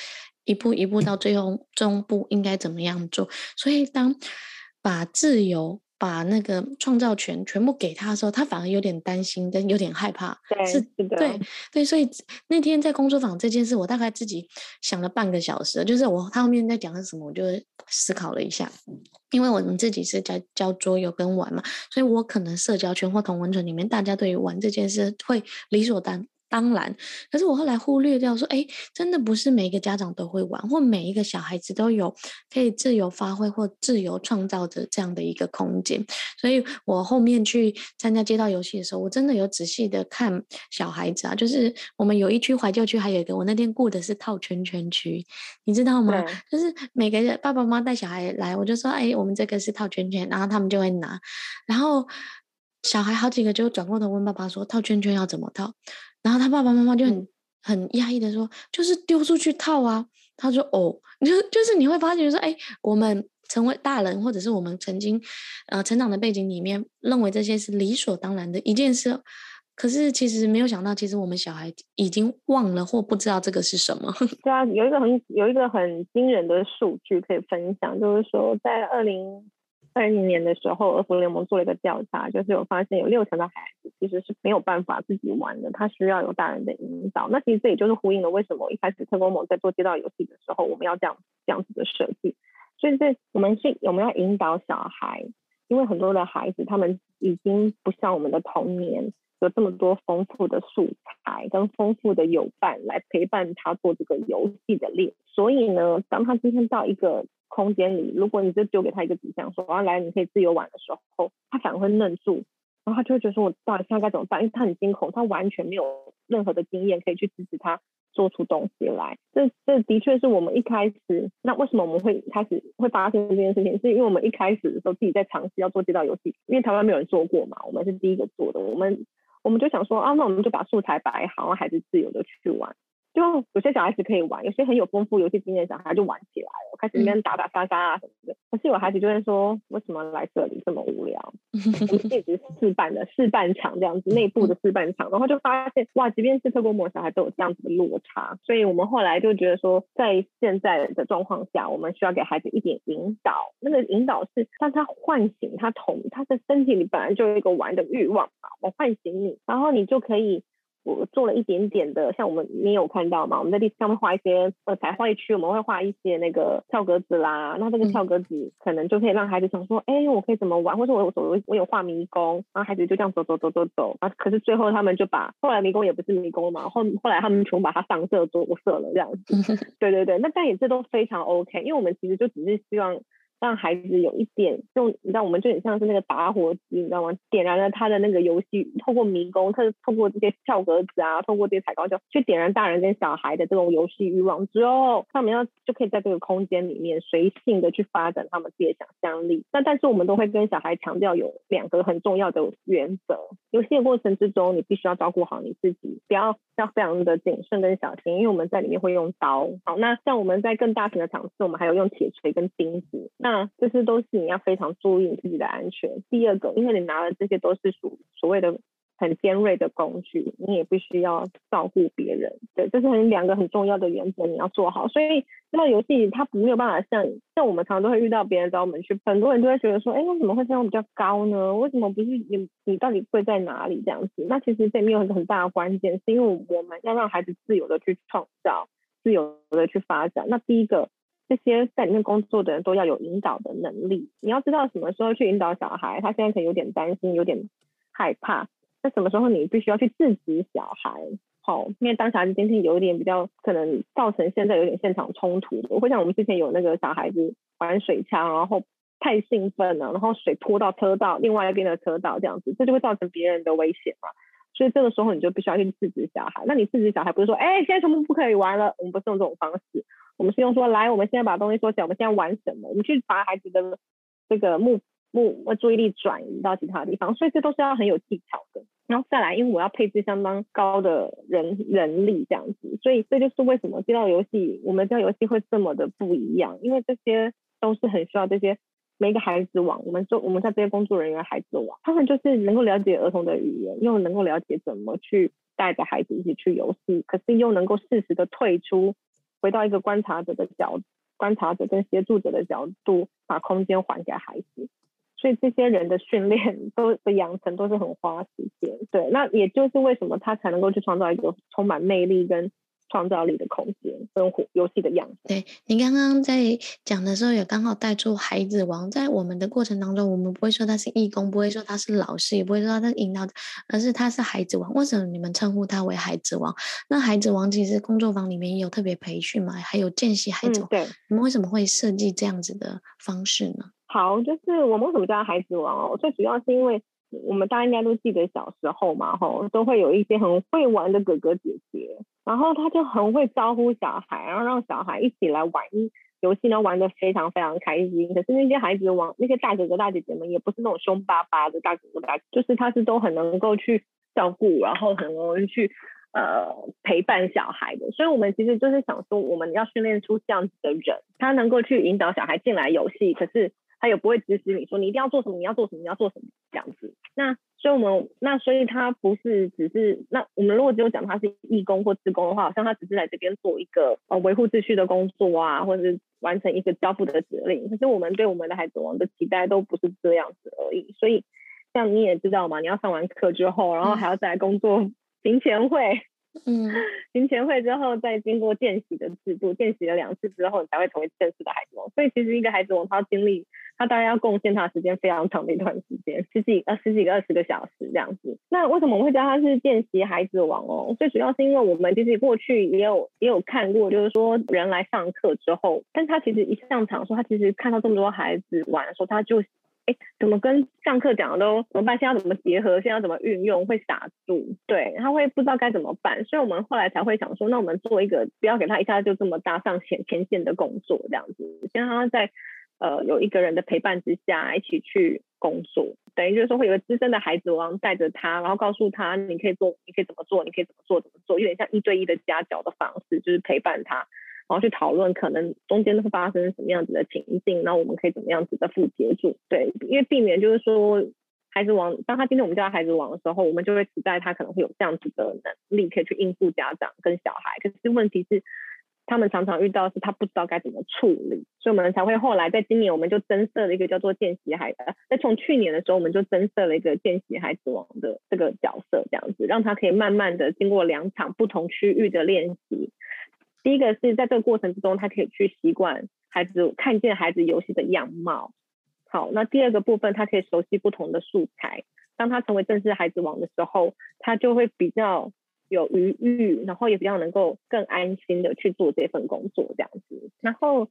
一步一步到最后中部应该怎么样做？所以当把自由、把那个创造权全部给他的时候，他反而有点担心，跟有点害怕。对，是的，对对。所以那天在工作坊这件事，我大概自己想了半个小时，就是我他后面在讲的什么，我就思考了一下。因为我们自己是教教桌游跟玩嘛，所以我可能社交圈或同温层里面，大家对于玩这件事会理所当。当然，可是我后来忽略掉说，哎，真的不是每一个家长都会玩，或每一个小孩子都有可以自由发挥或自由创造的这样的一个空间。所以我后面去参加街道游戏的时候，我真的有仔细的看小孩子啊，就是我们有一区怀旧区，还有一个我那天顾的是套圈圈区，你知道吗？就是每个爸爸妈妈带小孩来，我就说，哎，我们这个是套圈圈，然后他们就会拿，然后小孩好几个就转过头问爸爸说，套圈圈要怎么套？然后他爸爸妈妈就很很压抑的说，就是丢出去套啊。他说哦，就就是你会发觉说，哎，我们成为大人，或者是我们曾经呃成长的背景里面，认为这些是理所当然的一件事。可是其实没有想到，其实我们小孩已经忘了或不知道这个是什么。对啊，有一个很有一个很惊人的数据可以分享，就是说在二零二零年的时候，儿福联盟做了一个调查，就是有发现有六成的孩子其实是没有办法自己玩的，他需要有大人的引导。那其实这也就是呼应了为什么一开始特工盟在做街道游戏的时候，我们要这样这样子的设计。所以这我们是我们要引导小孩，因为很多的孩子他们已经不像我们的童年。有这么多丰富的素材跟丰富的友伴来陪伴他做这个游戏的练，所以呢，当他今天到一个空间里，如果你就丢给他一个纸箱说，然后来你可以自由玩的时候，他反而会愣住，然后他就会觉得说，我到底现在该怎么办？因为他很惊恐，他完全没有任何的经验可以去支持他做出东西来。这这的确是我们一开始，那为什么我们会开始会发生这件事情？是因为我们一开始的时候自己在尝试要做街道游戏，因为台湾没有人做过嘛，我们是第一个做的，我们。我们就想说啊，那我们就把素材摆好，让孩子自由的去玩。就有些小孩子可以玩，有些很有丰富游戏经验的小孩就玩起来了，开始里面打打杀杀啊什么的。可是有孩子就会说，为什么来这里这么无聊？我们一直试办的试办场这样子，内部的试办场，然后就发现哇，即便是特工模小孩都有这样子的落差。所以我们后来就觉得说，在现在的状况下，我们需要给孩子一点引导。那个引导是让他唤醒他同他的身体里本来就有一个玩的欲望嘛，我唤醒你，然后你就可以。我做了一点点的，像我们你有看到吗？我们在地上面画一些呃彩绘区，我们会画一些那个跳格子啦。那这个跳格子可能就可以让孩子想说，哎、嗯欸，我可以怎么玩？或者我走，我有画迷宫，然后孩子就这样走走走走走。啊，可是最后他们就把后来迷宫也不是迷宫嘛，后后来他们全部把它上色着色了这样子。对对对，那但也这都非常 OK，因为我们其实就只是希望。让孩子有一点，就你知道，我们就很像是那个打火机，你知道吗？点燃了他的那个游戏，透过迷宫，他透过这些跳格子啊，透过这些踩高跷，去点燃大人跟小孩的这种游戏欲望之后，他们要就可以在这个空间里面随性的去发展他们自己的想象力。那但是我们都会跟小孩强调有两个很重要的原则：游戏的过程之中，你必须要照顾好你自己，不要要非常的谨慎跟小心，因为我们在里面会用刀。好，那像我们在更大型的场次，我们还有用铁锤跟钉子。那那这些都是你要非常注意自己的安全。第二个，因为你拿的这些都是属所谓的很尖锐的工具，你也必须要照顾别人。对，这是很两个很重要的原则，你要做好。所以这个游戏它没有办法像像我们常常都会遇到别人找我们去，很多人都会觉得说，哎，为什么会这样比较高呢？为什么不是你你到底贵在哪里这样子？那其实这里面有一个很大的关键，是因为我们要让孩子自由的去创造，自由的去发展。那第一个。这些在里面工作的人都要有引导的能力。你要知道什么时候去引导小孩，他现在可能有点担心，有点害怕。那什么时候你必须要去制止小孩？好，因为当小孩子今天有一点比较可能造成现在有点现场冲突的，会像我们之前有那个小孩子玩水枪，然后太兴奋了，然后水泼到车道另外一边的车道这样子，这就会造成别人的危险嘛。所以这个时候你就必须要去制止小孩。那你制止小孩不是说，哎，现在全部不可以玩了，我们不是用这种方式。我们是用说，来，我们现在把东西收起来，我们现在玩什么？我们去把孩子的这个目目注意力转移到其他地方，所以这都是要很有技巧的。然后再来，因为我要配置相当高的人人力这样子，所以这就是为什么街道游戏，我们街道游戏会这么的不一样，因为这些都是很需要这些每个孩子网，我们做我们在这些工作人员孩子网，他们就是能够了解儿童的语言，又能够了解怎么去带着孩子一起去游戏，可是又能够适时的退出。回到一个观察者的角，观察者跟协助者的角度，把空间还给孩子，所以这些人的训练 都的养成都是很花时间。对，那也就是为什么他才能够去创造一个充满魅力跟。创造力的空间，生活游戏的样子。对，你刚刚在讲的时候，也刚好带出孩子王。在我们的过程当中，我们不会说他是义工，不会说他是老师，也不会说他是引导者，而是他是孩子王。为什么你们称呼他为孩子王？那孩子王其实工作坊里面也有特别培训嘛，还有见习孩子王。嗯，对，你们为什么会设计这样子的方式呢？好，就是我们为什么叫他孩子王哦？最主要是因为。我们大家应该都记得小时候嘛，吼，都会有一些很会玩的哥哥姐姐，然后他就很会招呼小孩，然后让小孩一起来玩游戏呢，玩得非常非常开心。可是那些孩子玩那些大哥哥大姐姐们，也不是那种凶巴巴的大哥哥大姐，就是他是都很能够去照顾，然后很能够去呃陪伴小孩的。所以我们其实就是想说，我们要训练出这样子的人，他能够去引导小孩进来游戏，可是他也不会指使你说你一定要做什么，你要做什么，你要做什么这样子。那所以我们那所以他不是只是那我们如果只有讲他是义工或职工的话，好像他只是来这边做一个呃维护秩序的工作啊，或者是完成一个交付的指令。可是我们对我们的孩子王的期待都不是这样子而已。所以像你也知道嘛，你要上完课之后，然后还要再来工作 行前会。嗯，行前会之后，再经过见习的制度，见习了两次之后，你才会成为正式的孩子王。所以其实一个孩子王，他要经历，他大概要贡献他时间非常长的一段时间，十几呃十几个二十个小时这样子。那为什么我们会叫他是见习孩子王哦？最主要是因为我们其实过去也有也有看过，就是说人来上课之后，但他其实一上场说，他其实看到这么多孩子玩的时候，他就。哎，怎么跟上课讲的都怎么办？现在怎么结合？现在怎么运用？会傻住，对，他会不知道该怎么办。所以我们后来才会想说，那我们做一个不要给他一下就这么大上前前线的工作，这样子，先让他在呃有一个人的陪伴之下一起去工作，等于就是说会有个资深的孩子王带着他，然后告诉他你可以做，你可以怎么做，你可以怎么做，怎么做，有点像一对一的家教的方式，就是陪伴他。然后去讨论可能中间会发生什么样子的情境，那我们可以怎么样子的负协助？对，因为避免就是说孩子王，当他今天我们叫他孩子王的时候，我们就会期待他可能会有这样子的能力，可以去应付家长跟小孩。可是问题是，他们常常遇到是他不知道该怎么处理，所以我们才会后来在今年我们就增设了一个叫做见习孩子，在从去年的时候我们就增设了一个见习孩子王的这个角色，这样子让他可以慢慢的经过两场不同区域的练习。第一个是在这个过程之中，他可以去习惯孩子看见孩子游戏的样貌。好，那第二个部分，他可以熟悉不同的素材。当他成为正式孩子王的时候，他就会比较有余裕，然后也比较能够更安心的去做这份工作这样子。然后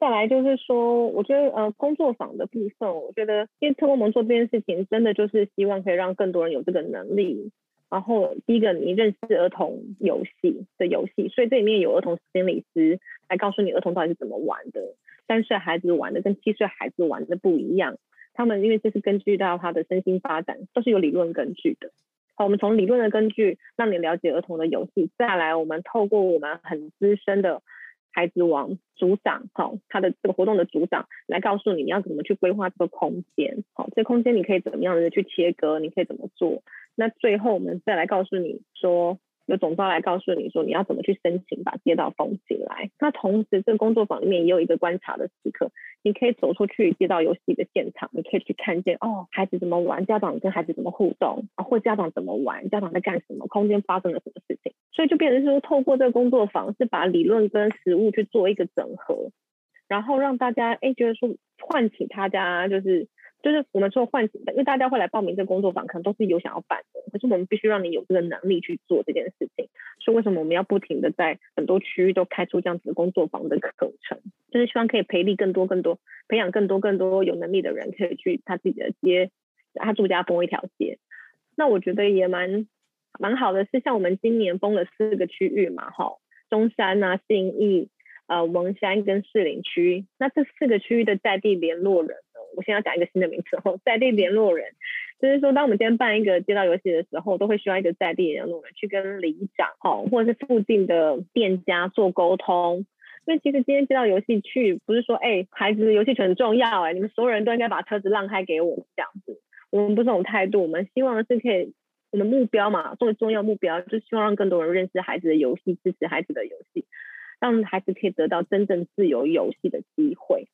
再来就是说，我觉得呃工作坊的部分，我觉得因为特工们做这件事情，真的就是希望可以让更多人有这个能力。然后第一个，你认识儿童游戏的游戏，所以这里面有儿童心理师来告诉你儿童到底是怎么玩的。三岁孩子玩的跟七岁孩子玩的不一样，他们因为这是根据到他的身心发展，都是有理论根据的。好，我们从理论的根据让你了解儿童的游戏，再来我们透过我们很资深的孩子王组长，好，他的这个活动的组长来告诉你你要怎么去规划这个空间，好，这空间你可以怎么样的去切割，你可以怎么做。那最后我们再来告诉你说，有总招来告诉你说，你要怎么去申请把街道封起来。那同时，这个工作坊里面也有一个观察的时刻，你可以走出去街道游戏的现场，你可以去看见哦，孩子怎么玩，家长跟孩子怎么互动，啊，或家长怎么玩，家长在干什么，空间发生了什么事情。所以就变成说，透过这个工作坊，是把理论跟实物去做一个整合，然后让大家哎觉得说，唤起大家就是。就是我们说唤醒的，因为大家会来报名这工作坊，可能都是有想要办的。可是我们必须让你有这个能力去做这件事情。所以为什么我们要不停的在很多区域都开出这样子的工作坊的课程？就是希望可以培力更多更多，培养更多更多有能力的人，可以去他自己的街，他住家封一条街。那我觉得也蛮蛮好的，是像我们今年封了四个区域嘛，哈，中山啊、信义、呃、文山跟士林区。那这四个区域的在地联络人。我现在要讲一个新的名词哦，在地联络人，就是说，当我们今天办一个街道游戏的时候，都会需要一个在地联络人去跟里长，哦，或者是附近的店家做沟通。因为其实今天街道游戏去，不是说，哎、孩子的游戏很重要，哎，你们所有人都应该把车子让开给我们这样子。我们不是这种态度，我们希望的是可以，我们目标嘛，作为重要目标，就是希望让更多人认识孩子的游戏，支持孩子的游戏，让孩子可以得到真正自由游戏的机会。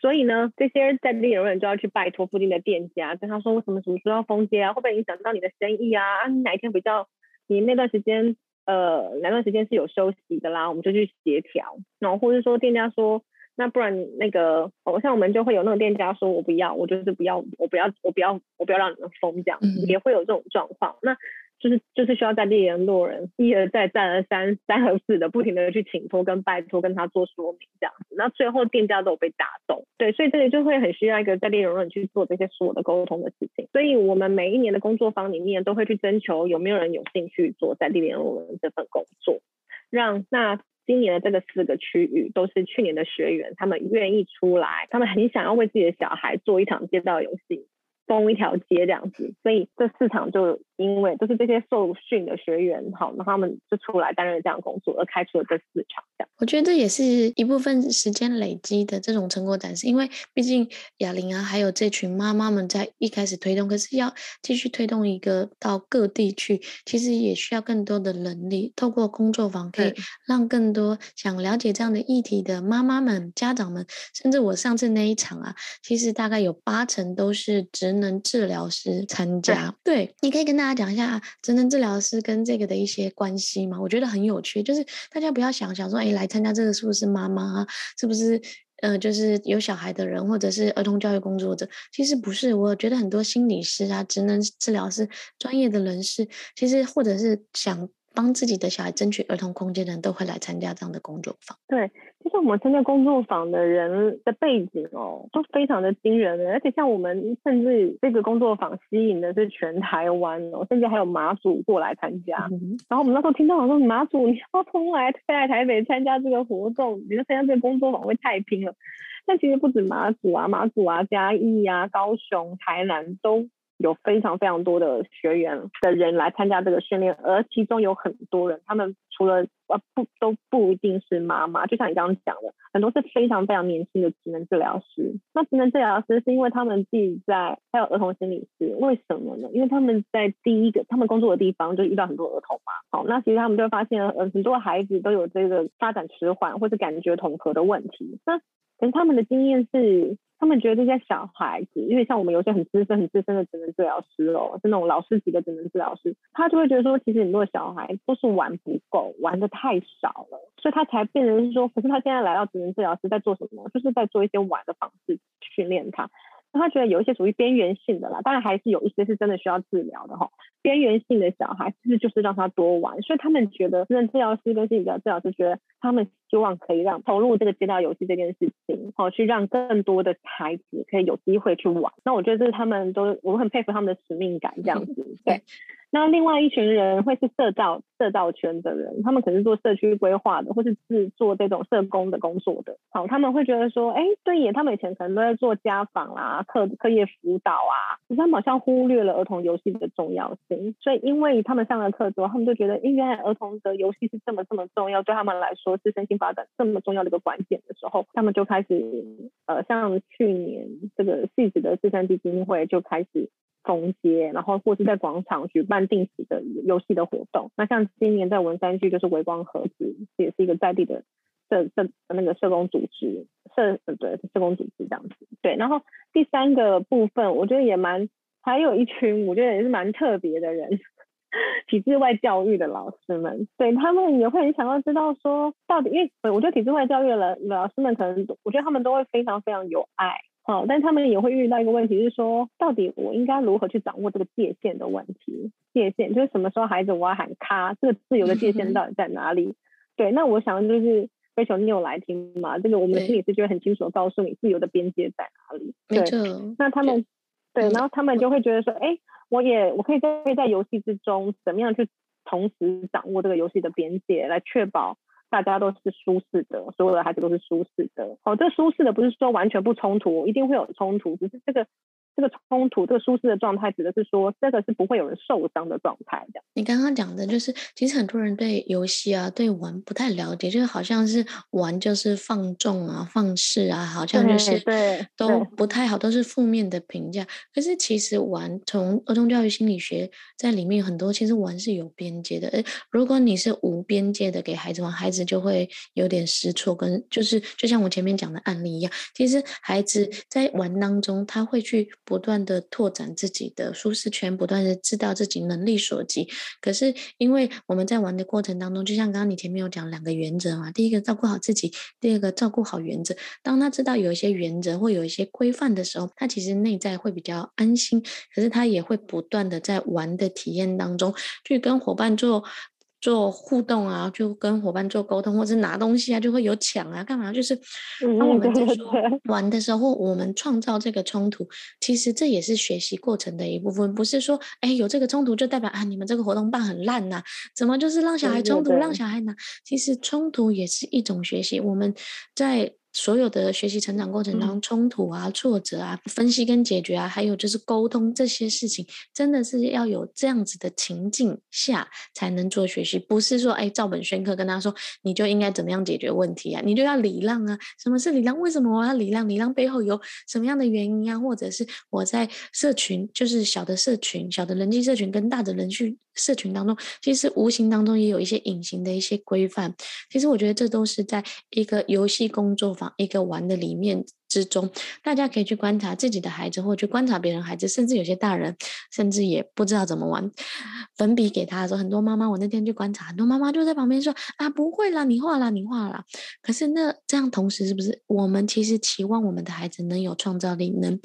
所以呢，这些在地人员就要去拜托附近的店家，跟他说为什么什么时候要封街啊？会不会影响到你的生意啊？啊，你哪一天比较，你那段时间，呃，哪段时间是有休息的啦？我们就去协调。然后或者说店家说，那不然那个，哦，像我们就会有那种店家说，我不要，我就是不要，我不要，我不要，我不要让你们封这样，嗯、也会有这种状况。那。就是就是需要在地联络人一而再再而三三和四的不停的去请托跟拜托跟他做说明这样子，那最后店家都有被打动，对，所以这里就会很需要一个在地联络人去做这些所有的沟通的事情。所以我们每一年的工作坊里面都会去征求有没有人有兴趣做在地联络人这份工作，让那今年的这个四个区域都是去年的学员，他们愿意出来，他们很想要为自己的小孩做一场街道游戏。封一条街这样子，所以这市场就因为都是这些受训的学员，好，那他们就出来担任这样工作，而开出了这市场。这样，我觉得这也是一部分时间累积的这种成果展示，因为毕竟哑铃啊，还有这群妈妈们在一开始推动，可是要继续推动一个到各地去，其实也需要更多的能力。透过工作坊，可以让更多想了解这样的议题的妈妈们、家长们，甚至我上次那一场啊，其实大概有八成都是职能治疗师参加。对，对，你可以跟大家讲一下职能治疗师跟这个的一些关系吗？我觉得很有趣，就是大家不要想想说，哎，来参加这个是不是妈妈啊？是不是呃，就是有小孩的人，或者是儿童教育工作者？其实不是，我觉得很多心理师啊、职能治疗师、专业的人士，其实或者是想。帮自己的小孩争取儿童空间的人都会来参加这样的工作坊。对，其实我们参加工作坊的人的背景哦，都非常的惊人，而且像我们甚至这个工作坊吸引的是全台湾哦，甚至还有马祖过来参加。嗯、然后我们那时候听到我说马祖你要从来飞来台北参加这个活动，你说参加这个工作坊会太拼了。但其实不止马祖啊，马祖啊、嘉义啊、高雄、台南都。有非常非常多的学员的人来参加这个训练，而其中有很多人，他们除了呃不都不一定是妈妈，就像你刚刚讲的，很多是非常非常年轻的职能治疗师。那职能治疗师是因为他们自己在，还有儿童心理师，为什么呢？因为他们在第一个他们工作的地方就遇到很多儿童嘛。好，那其实他们就会发现，呃，很多孩子都有这个发展迟缓或者感觉统合的问题。那可是他们的经验是。他们觉得这些小孩子，因为像我们有些很资深、很资深的职能治疗师哦，是那种老师级的职能治疗师，他就会觉得说，其实很多小孩都是玩不够，玩的太少了，所以他才变成是说，可是他现在来到职能治疗师在做什么？就是在做一些玩的方式训练他。他觉得有一些属于边缘性的啦，当然还是有一些是真的需要治疗的哈。边缘性的小孩，其实就是让他多玩，所以他们觉得，职能治疗师跟心理治疗师觉得，他们希望可以让投入这个街道游戏这件事情，哦，去让更多的孩子可以有机会去玩。那我觉得这是他们都，我很佩服他们的使命感这样子，对。那另外一群人会是社造社造圈的人，他们可能是做社区规划的，或是自做这种社工的工作的。好，他们会觉得说，哎，对耶，他们以前可能都在做家访啦、课课业辅导啊，可是他们好像忽略了儿童游戏的重要性。所以，因为他们上了课之后，他们就觉得，哎，原来儿童的游戏是这么这么重要，对他们来说是身心发展这么重要的一个关键的时候，他们就开始，呃，像去年这个戏子的慈善基金会就开始。封街，然后或是在广场举办定时的游戏的活动。那像今年在文山区就是微光盒子，也是一个在地的社社那个社工组织，社对社工组织这样子。对，然后第三个部分，我觉得也蛮，还有一群我觉得也是蛮特别的人，体制外教育的老师们，对他们也会很想要知道说，到底因为我觉得体制外教育的老师们可能，我觉得他们都会非常非常有爱。哦，但他们也会遇到一个问题，是说到底我应该如何去掌握这个界限的问题？界限就是什么时候孩子我要喊卡，这个自由的界限到底在哪里？对，那我想就是 Rachel 你有来听嘛？这个我们的心理师就会很清楚的告诉你自由的边界在哪里。对，那他们对，然后他们就会觉得说，哎，我也我可以在在游戏之中怎么样去同时掌握这个游戏的边界，来确保。大家都是舒适的，所有的孩子都是舒适的。哦，这舒适的不是说完全不冲突，一定会有冲突，只是这个。这个冲突，这个舒适的状态，指的是说，这个是不会有人受伤的状态的。你刚刚讲的就是，其实很多人对游戏啊、对玩不太了解，就是好像是玩就是放纵啊、放肆啊，好像就是对都不太好，都是负面的评价。可是其实玩，从儿童教育心理学在里面很多，其实玩是有边界的。诶，如果你是无边界的给孩子玩，孩子就会有点失措，跟就是就像我前面讲的案例一样，其实孩子在玩当中，他会去。不断的拓展自己的舒适圈，不断的知道自己能力所及。可是，因为我们在玩的过程当中，就像刚刚你前面有讲两个原则嘛，第一个照顾好自己，第二个照顾好原则。当他知道有一些原则或有一些规范的时候，他其实内在会比较安心。可是他也会不断的在玩的体验当中去跟伙伴做。做互动啊，就跟伙伴做沟通，或者拿东西啊，就会有抢啊，干嘛？就是当我们在说玩的时候，我们创造这个冲突，其实这也是学习过程的一部分。不是说，哎，有这个冲突就代表啊，你们这个活动办很烂呐？怎么就是让小孩冲突，让小孩拿？其实冲突也是一种学习。我们在所有的学习成长过程当中，冲突啊、挫折啊、分析跟解决啊，还有就是沟通这些事情，真的是要有这样子的情境下才能做学习，不是说哎照本宣科跟他说你就应该怎么样解决问题啊，你就要礼让啊。什么是礼让？为什么我要礼让？礼让背后有什么样的原因啊？或者是我在社群，就是小的社群、小的人际社群跟大的人际社群当中，其实无形当中也有一些隐形的一些规范。其实我觉得这都是在一个游戏工作坊、一个玩的里面之中，大家可以去观察自己的孩子，或去观察别人孩子，甚至有些大人甚至也不知道怎么玩。粉笔给他的时候，很多妈妈，我那天去观察，很多妈妈就在旁边说：“啊，不会啦，你画啦，你画啦。”可是那这样同时是不是我们其实期望我们的孩子能有创造力，能？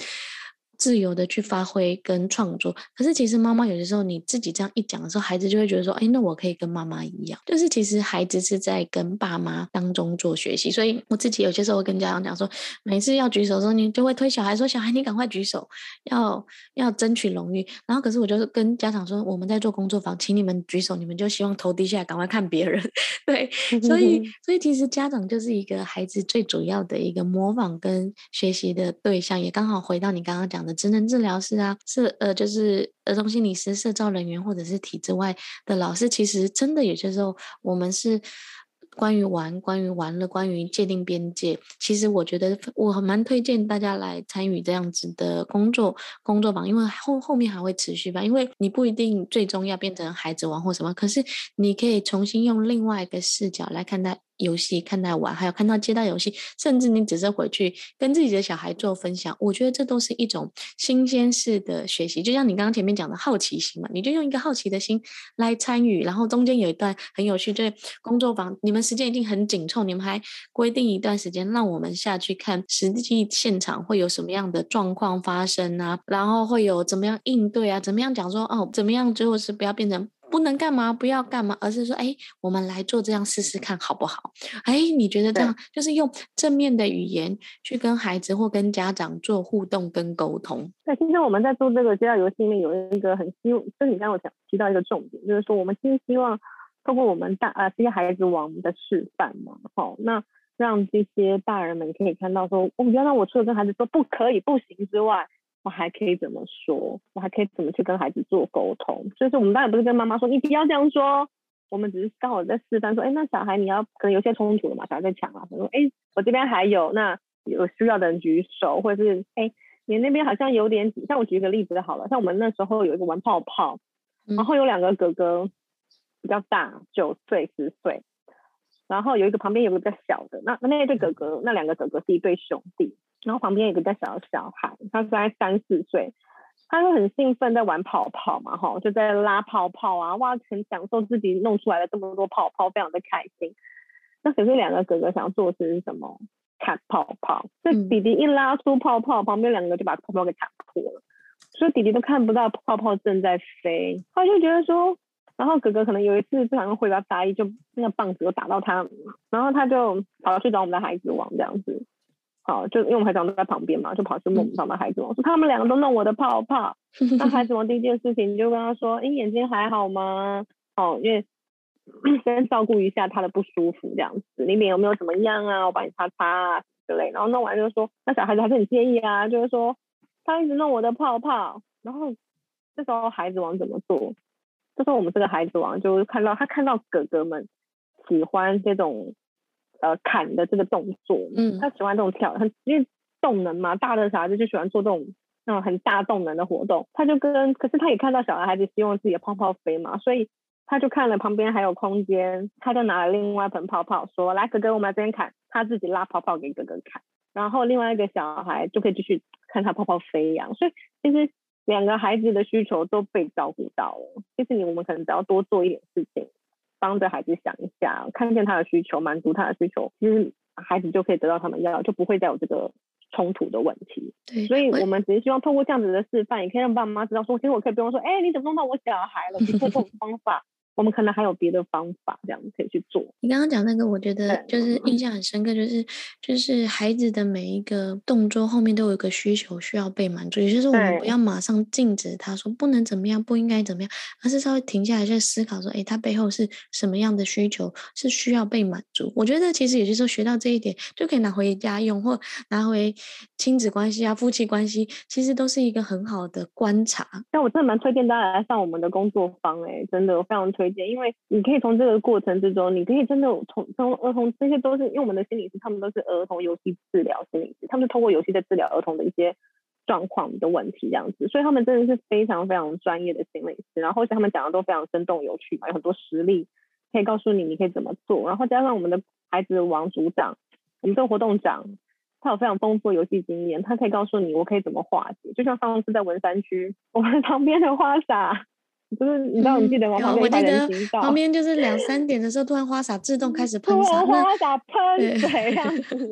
自由的去发挥跟创作，可是其实妈妈有的时候你自己这样一讲的时候，孩子就会觉得说，哎，那我可以跟妈妈一样，就是其实孩子是在跟爸妈当中做学习，所以我自己有些时候会跟家长讲说，每次要举手的时候，你就会推小孩说，小孩你赶快举手，要要争取荣誉。然后可是我就是跟家长说，我们在做工作坊，请你们举手，你们就希望头低下来赶快看别人，对，所以所以其实家长就是一个孩子最主要的一个模仿跟学习的对象，也刚好回到你刚刚讲的。职能治疗师啊，是呃，就是儿童心理师、社造人员，或者是体制外的老师，其实真的有些时候，我们是关于玩、关于玩乐、关于界定边界。其实我觉得我蛮推荐大家来参与这样子的工作工作坊，因为后后面还会持续吧。因为你不一定最终要变成孩子王或什么，可是你可以重新用另外一个视角来看待。游戏看待玩，还有看到接待游戏，甚至你只是回去跟自己的小孩做分享，我觉得这都是一种新鲜式的学习。就像你刚刚前面讲的好奇心嘛，你就用一个好奇的心来参与，然后中间有一段很有趣，就是工作坊，你们时间一定很紧凑，你们还规定一段时间让我们下去看实际现场会有什么样的状况发生啊，然后会有怎么样应对啊，怎么样讲说哦，怎么样最后是不要变成。不能干嘛，不要干嘛，而是说，哎，我们来做这样试试看好不好？哎，你觉得这样就是用正面的语言去跟孩子或跟家长做互动跟沟通。对，其实我们在做这个街道游戏里面有一个很希望，就是你刚刚有讲提到一个重点，就是说我们其实希望通过我们大啊这些孩子王的示范嘛，好，那让这些大人们可以看到说，哦，原来我除了跟孩子说不可以、不行之外。我还可以怎么说？我还可以怎么去跟孩子做沟通？就是我们当然不是跟妈妈说，你不要这样说，我们只是刚好在示范说，哎，那小孩你要可能有些冲突了嘛，小孩在抢啊，他说，哎，我这边还有，那有需要的人举手，或者是，哎，你那边好像有点挤。像我举一个例子好了，像我们那时候有一个玩泡泡，然后有两个哥哥比较大，九岁十岁，然后有一个旁边有一个比较小的，那那对哥哥，那两个哥哥是一对兄弟。然后旁边有个在小小孩，他大概三四岁，他就很兴奋在玩泡泡嘛，哈，就在拉泡泡啊，哇，很享受自己弄出来的这么多泡泡，非常的开心。那可是两个哥哥想做的是什么？看泡泡。这弟弟一拉出泡泡，旁边两个就把泡泡给打破了，所以弟弟都看不到泡泡正在飞。他就觉得说，然后哥哥可能有一次不小心回到大意，就那个棒子又打到他，然后他就跑去找我们的孩子王这样子。好，就因为我们孩子都在旁边嘛，就跑去问我们他们孩子王说他们两个都弄我的泡泡。那孩子王第一件事情就跟他说：“你眼睛还好吗？哦，因为 先照顾一下他的不舒服这样子，你脸有没有怎么样啊？我帮你擦擦啊之类。”然后弄完就说：“那小孩子还是很介意啊，就是说他一直弄我的泡泡。”然后这时候孩子王怎么做？这时候我们这个孩子王就看到他看到哥哥们喜欢这种。呃，砍的这个动作，嗯，他喜欢这种跳，很因为动能嘛，大的小孩子就喜欢做这种那种很大动能的活动。他就跟，可是他也看到小孩子希望自己的泡泡飞嘛，所以他就看了旁边还有空间，他就拿了另外一盆泡泡，说：“来，哥哥，我们来这边砍。”他自己拉泡泡给哥哥看，然后另外一个小孩就可以继续看他泡泡飞扬。所以其实两个孩子的需求都被照顾到了。其实你我们可能只要多做一点事情。帮着孩子想一下，看见他的需求，满足他的需求，其实孩子就可以得到他们要，就不会再有这个冲突的问题。对，所以我们只是希望透过这样子的示范，也可以让爸爸妈妈知道说，其实我可以不用说，哎，你怎么弄到我小孩了？你通过方法我们可能还有别的方法，这样可以去做。你刚刚讲那个，我觉得就是印象很深刻，就是就是孩子的每一个动作后面都有一个需求需要被满足，也就是我们不要马上禁止他说不能怎么样，不应该怎么样，而是稍微停下来去思考说，哎，他背后是什么样的需求是需要被满足。我觉得其实有些时候学到这一点，就可以拿回家用，或拿回亲子关系啊、夫妻关系，其实都是一个很好的观察。但我真的蛮推荐大家来上我们的工作坊，哎，真的我非常推。因为你可以从这个过程之中，你可以真的从从儿童这些都是因为我们的心理师，他们都是儿童游戏治疗心理师，他们是通过游戏在治疗儿童的一些状况的问题这样子，所以他们真的是非常非常专业的心理师。然后而且他们讲的都非常生动有趣嘛，有很多实例可以告诉你你可以怎么做。然后加上我们的孩子王组长，我们这个活动长，他有非常丰富的游戏经验，他可以告诉你我可以怎么化解。就像上次在文山区，我们旁边的花洒。就是你知道，你记得吗？旁边我记得旁边就是两三点的时候，突然花洒自动开始 喷洒，花洒喷水这样子。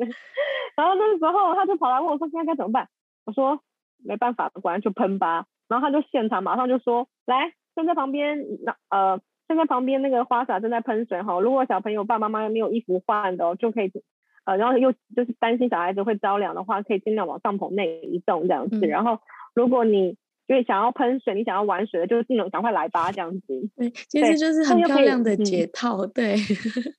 然后那时候他就跑来问我说：“现在该怎么办？”我说：“没办法，果然就喷吧。”然后他就现场马上就说：“来，站在旁边，那呃，站在旁边那个花洒正在喷水哈。如果小朋友爸爸妈妈没有衣服换的，就可以呃，然后又就是担心小孩子会着凉的话，可以尽量往帐篷内移动这样子。嗯、然后如果你因为想要喷水，你想要玩水的，就是尽量赶快来吧，这样子。对，其实就是很漂亮的解套，对，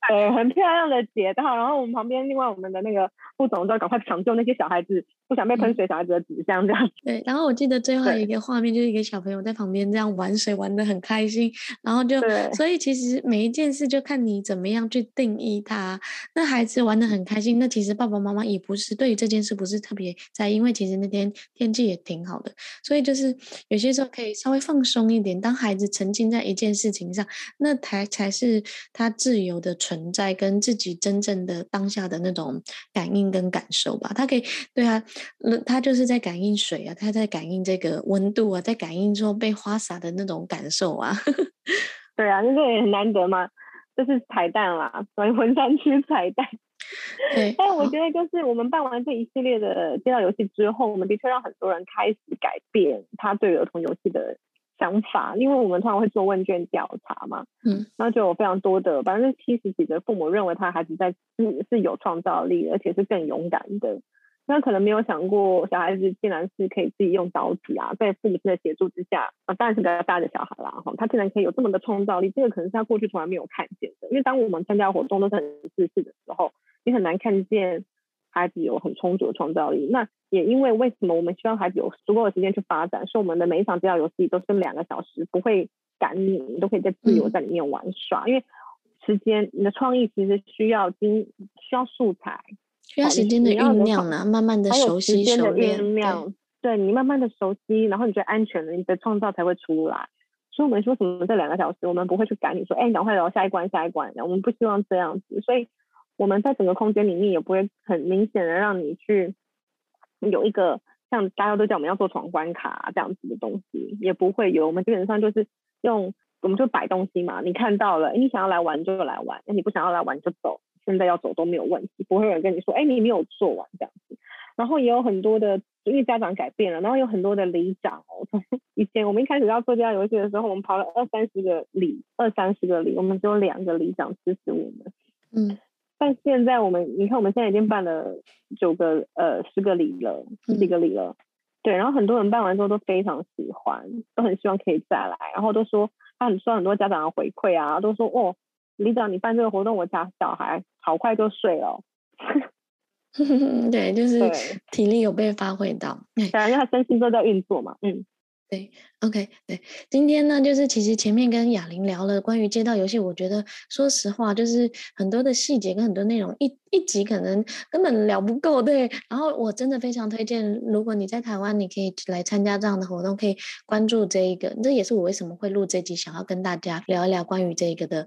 对，很漂亮的解套。然后我们旁边另外我们的那个副总就要赶快抢救那些小孩子不想被喷水小孩子的纸箱这样子。对，然后我记得最后一个画面就是一个小朋友在旁边这样玩水玩得很开心，然后就，所以其实每一件事就看你怎么样去定义它。那孩子玩得很开心，那其实爸爸妈妈也不是对于这件事不是特别在意，因为其实那天天气也挺好的，所以就是。有些时候可以稍微放松一点，当孩子沉浸在一件事情上，那才才是他自由的存在，跟自己真正的当下的那种感应跟感受吧。他可以对啊，他就是在感应水啊，他在感应这个温度啊，在感应说被花洒的那种感受啊。对啊，那个也很难得嘛，这是彩蛋啦，所以文山区彩蛋。对，但我觉得就是我们办完这一系列的街道游戏之后，我们的确让很多人开始改变他对儿童游戏的想法，因为我们通常会做问卷调查嘛，嗯，然后就有非常多的百分之七十几的父母认为他孩子在是是有创造力，而且是更勇敢的。那可能没有想过小孩子竟然是可以自己用刀子啊，在父母亲的协助之下啊，当然是比较大的小孩啦哈，他竟然可以有这么的创造力，这个可能是他过去从来没有看见的，因为当我们参加活动都是很自私的时候。你很难看见孩子有很充足的创造力。那也因为为什么我们希望孩子有足够的时间去发展，所以我们的每一场街道游戏都是两个小时，不会赶你，你都可以在自由在里面玩耍。嗯、因为时间，你的创意其实需要经需要素材，需要时间的酝酿呢，慢慢的熟悉熟练。对，你慢慢的熟悉，然后你觉得安全了，你的创造才会出来。所以我们说什么这两个小时，我们不会去赶你说，哎，赶快聊下一关下一关，我们不希望这样子，所以。我们在整个空间里面也不会很明显的让你去有一个像大家都叫我们要做闯关卡这样子的东西，也不会有。我们基本上就是用，我们就摆东西嘛，你看到了，你想要来玩就来玩，那你不想要来玩就走，现在要走都没有问题，不会有人跟你说，哎，你没有做完这样子。然后也有很多的，因为家长改变了，然后有很多的里长哦，从 以前我们一开始要做这样游戏的时候，我们跑了二三十个里，二三十个里，我们只有两个里长支持我们，嗯。但现在我们，你看我们现在已经办了九个呃十个里了，十几个里了，对，然后很多人办完之后都非常喜欢，都很希望可以再来，然后都说他很收很多家长的回馈啊，都说哦，里长你办这个活动，我家小孩好快就睡了，对，就是体力有被发挥到，对，因为他身心都在运作嘛，嗯。对，OK，对，今天呢，就是其实前面跟雅玲聊了关于街道游戏，我觉得说实话，就是很多的细节跟很多内容一一集可能根本聊不够，对。然后我真的非常推荐，如果你在台湾，你可以来参加这样的活动，可以关注这一个，这也是我为什么会录这集，想要跟大家聊一聊关于这个的。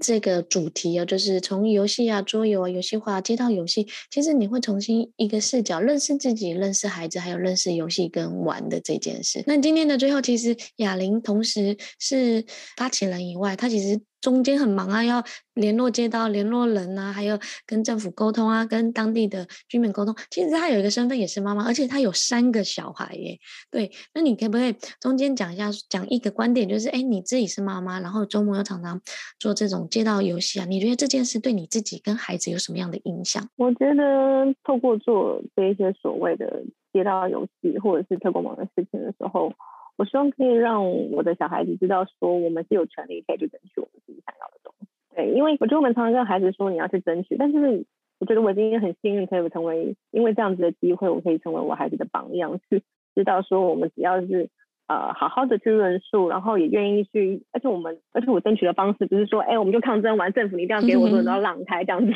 这个主题啊，就是从游戏啊、桌游啊、游戏化、接到游戏，其实你会重新一个视角认识自己、认识孩子，还有认识游戏跟玩的这件事。那今天的最后，其实哑铃同时是发起人以外，它其实中间很忙啊，要联络街道、联络人啊，还有跟政府沟通啊，跟当地的居民沟通。其实他有一个身份也是妈妈，而且他有三个小孩耶。对，那你可不可以中间讲一下，讲一个观点，就是哎，你自己是妈妈，然后周末又常常做这种街道游戏啊，你觉得这件事对你自己跟孩子有什么样的影响？我觉得透过做这一些所谓的街道游戏或者是特工忙的事情的时候。我希望可以让我的小孩子知道，说我们是有权利可以去争取我们自己想要的东西。对，因为我觉得我们常常跟孩子说你要去争取，但是我觉得我今天很幸运，可以成为因为这样子的机会，我可以成为我孩子的榜样，去知道说我们只要是呃好好的去论述，然后也愿意去，而且我们而且我争取的方式不是说，哎，我们就抗争完，政府你这样给我，所有人都要让开这样子，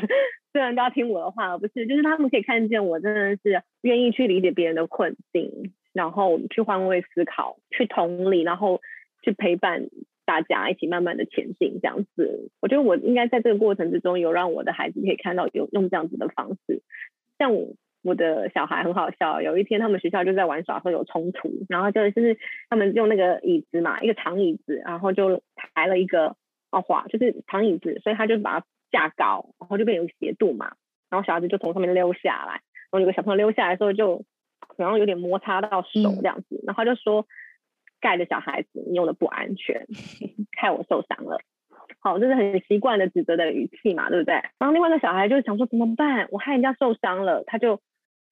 所有人都要听我的话，而不是就是他们可以看见我真的是愿意去理解别人的困境。然后去换位思考，去同理，然后去陪伴大家一起慢慢的前进，这样子。我觉得我应该在这个过程之中，有让我的孩子可以看到有用这样子的方式。像我我的小孩很好笑，有一天他们学校就在玩耍的时候有冲突，然后就是他们用那个椅子嘛，一个长椅子，然后就抬了一个哦滑，就是长椅子，所以他就把它架高，然后就变有斜度嘛，然后小孩子就从上面溜下来，然后有个小朋友溜下来的时候就。然后有点摩擦到手这样子，嗯、然后他就说盖的小孩子你用的不安全，害我受伤了。好，这是很习惯的指责的语气嘛，对不对？然后另外一个小孩就想说怎么办？我害人家受伤了，他就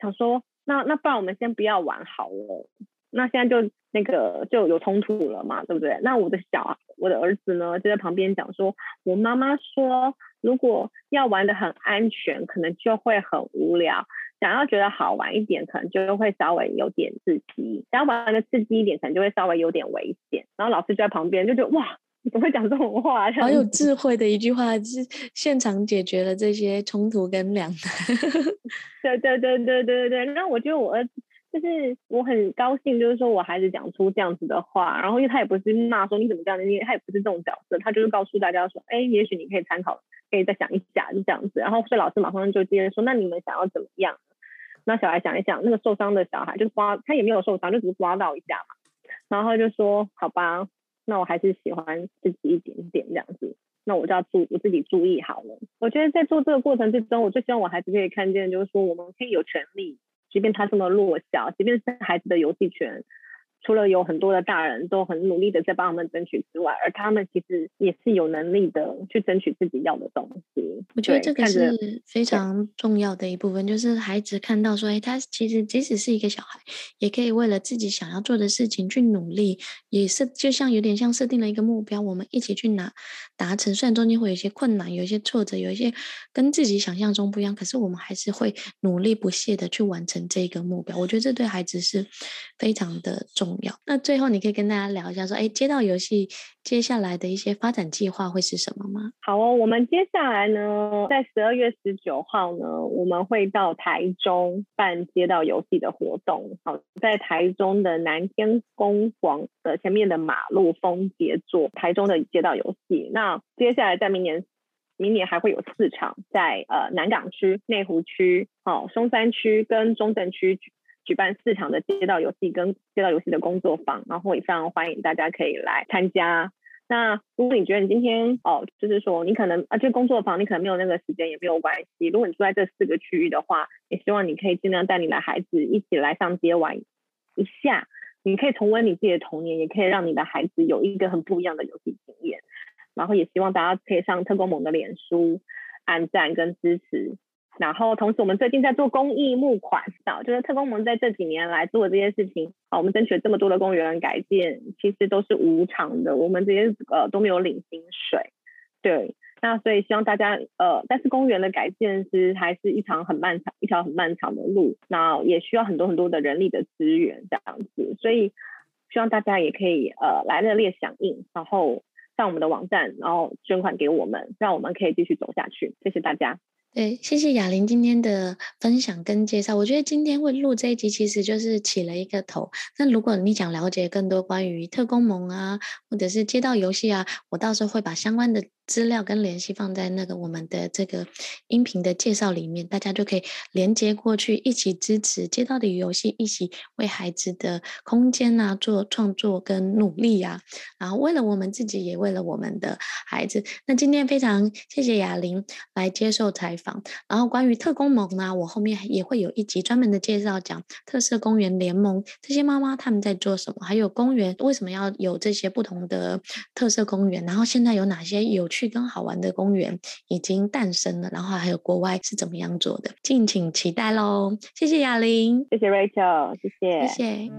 想说那那不然我们先不要玩好了。那现在就那个就有冲突了嘛，对不对？那我的小我的儿子呢就在旁边讲说，我妈妈说如果要玩的很安全，可能就会很无聊。想要觉得好玩一点，可能就会稍微有点刺激；想要玩的刺激一点，可能就会稍微有点危险。然后老师就在旁边就觉得哇，你怎么会讲这种话？好有智慧的一句话，就是现场解决了这些冲突跟两难。对对对对对对对。那我觉得我儿子就是我很高兴，就是说我孩子讲出这样子的话，然后因为他也不是骂说你怎么这样，因为他也不是这种角色，他就是告诉大家说，哎，也许你可以参考，可以再想一下，就这样子。然后所以老师马上就接着说，那你们想要怎么样？那小孩想一想，那个受伤的小孩就是刮，他也没有受伤，就只是刮到一下嘛。然后就说：“好吧，那我还是喜欢自己一点点这样子。那我就要注我自己注意好了。我觉得在做这个过程之中，我最希望我孩子可以看见，就是说我们可以有权利，即便他这么弱小，即便是孩子的游戏权。”除了有很多的大人都很努力的在帮他们争取之外，而他们其实也是有能力的去争取自己要的东西。我觉得这个是非常重要的一部分，就是孩子看到说，哎，他其实即使是一个小孩，也可以为了自己想要做的事情去努力，也是就像有点像设定了一个目标，我们一起去拿达成。虽然中间会有一些困难，有一些挫折，有一些跟自己想象中不一样，可是我们还是会努力不懈的去完成这个目标。我觉得这对孩子是非常的重要。重要。那最后，你可以跟大家聊一下，说，哎，街道游戏接下来的一些发展计划会是什么吗？好哦，我们接下来呢，在十二月十九号呢，我们会到台中办街道游戏的活动。好，在台中的南天公广的前面的马路风节做台中的街道游戏。那接下来在明年，明年还会有四场在呃南港区、内湖区、好松山区跟中正区。举办四场的街道游戏跟街道游戏的工作坊，然后也非常欢迎大家可以来参加。那如果你觉得你今天哦，就是说你可能啊，这工作坊你可能没有那个时间也没有关系。如果你住在这四个区域的话，也希望你可以尽量带你的孩子一起来上街玩一下。你可以重温你自己的童年，也可以让你的孩子有一个很不一样的游戏经验。然后也希望大家可以上特工盟的脸书按赞跟支持。然后，同时我们最近在做公益募款，啊，就是特工盟在这几年来做的这些事情，啊，我们争取了这么多的公园改建，其实都是无偿的，我们这些呃都没有领薪水，对，那所以希望大家呃，但是公园的改建是还是一场很漫长，一条很漫长的路，那也需要很多很多的人力的资源这样子，所以希望大家也可以呃来热烈响应，然后上我们的网站，然后捐款给我们，让我们可以继续走下去，谢谢大家。对，谢谢雅琳今天的分享跟介绍。我觉得今天会录这一集，其实就是起了一个头。那如果你想了解更多关于特工盟啊，或者是街道游戏啊，我到时候会把相关的资料跟联系放在那个我们的这个音频的介绍里面，大家就可以连接过去，一起支持街道的游戏，一起为孩子的空间啊做创作跟努力啊。然后为了我们自己，也为了我们的孩子。那今天非常谢谢雅玲来接受采访。然后关于特工盟呢，我后面也会有一集专门的介绍，讲特色公园联盟这些妈妈他们在做什么，还有公园为什么要有这些不同的特色公园，然后现在有哪些有趣。去更好玩的公园已经诞生了，然后还有国外是怎么样做的，敬请期待喽！谢谢雅玲，谢谢 Rachel，谢谢，谢谢。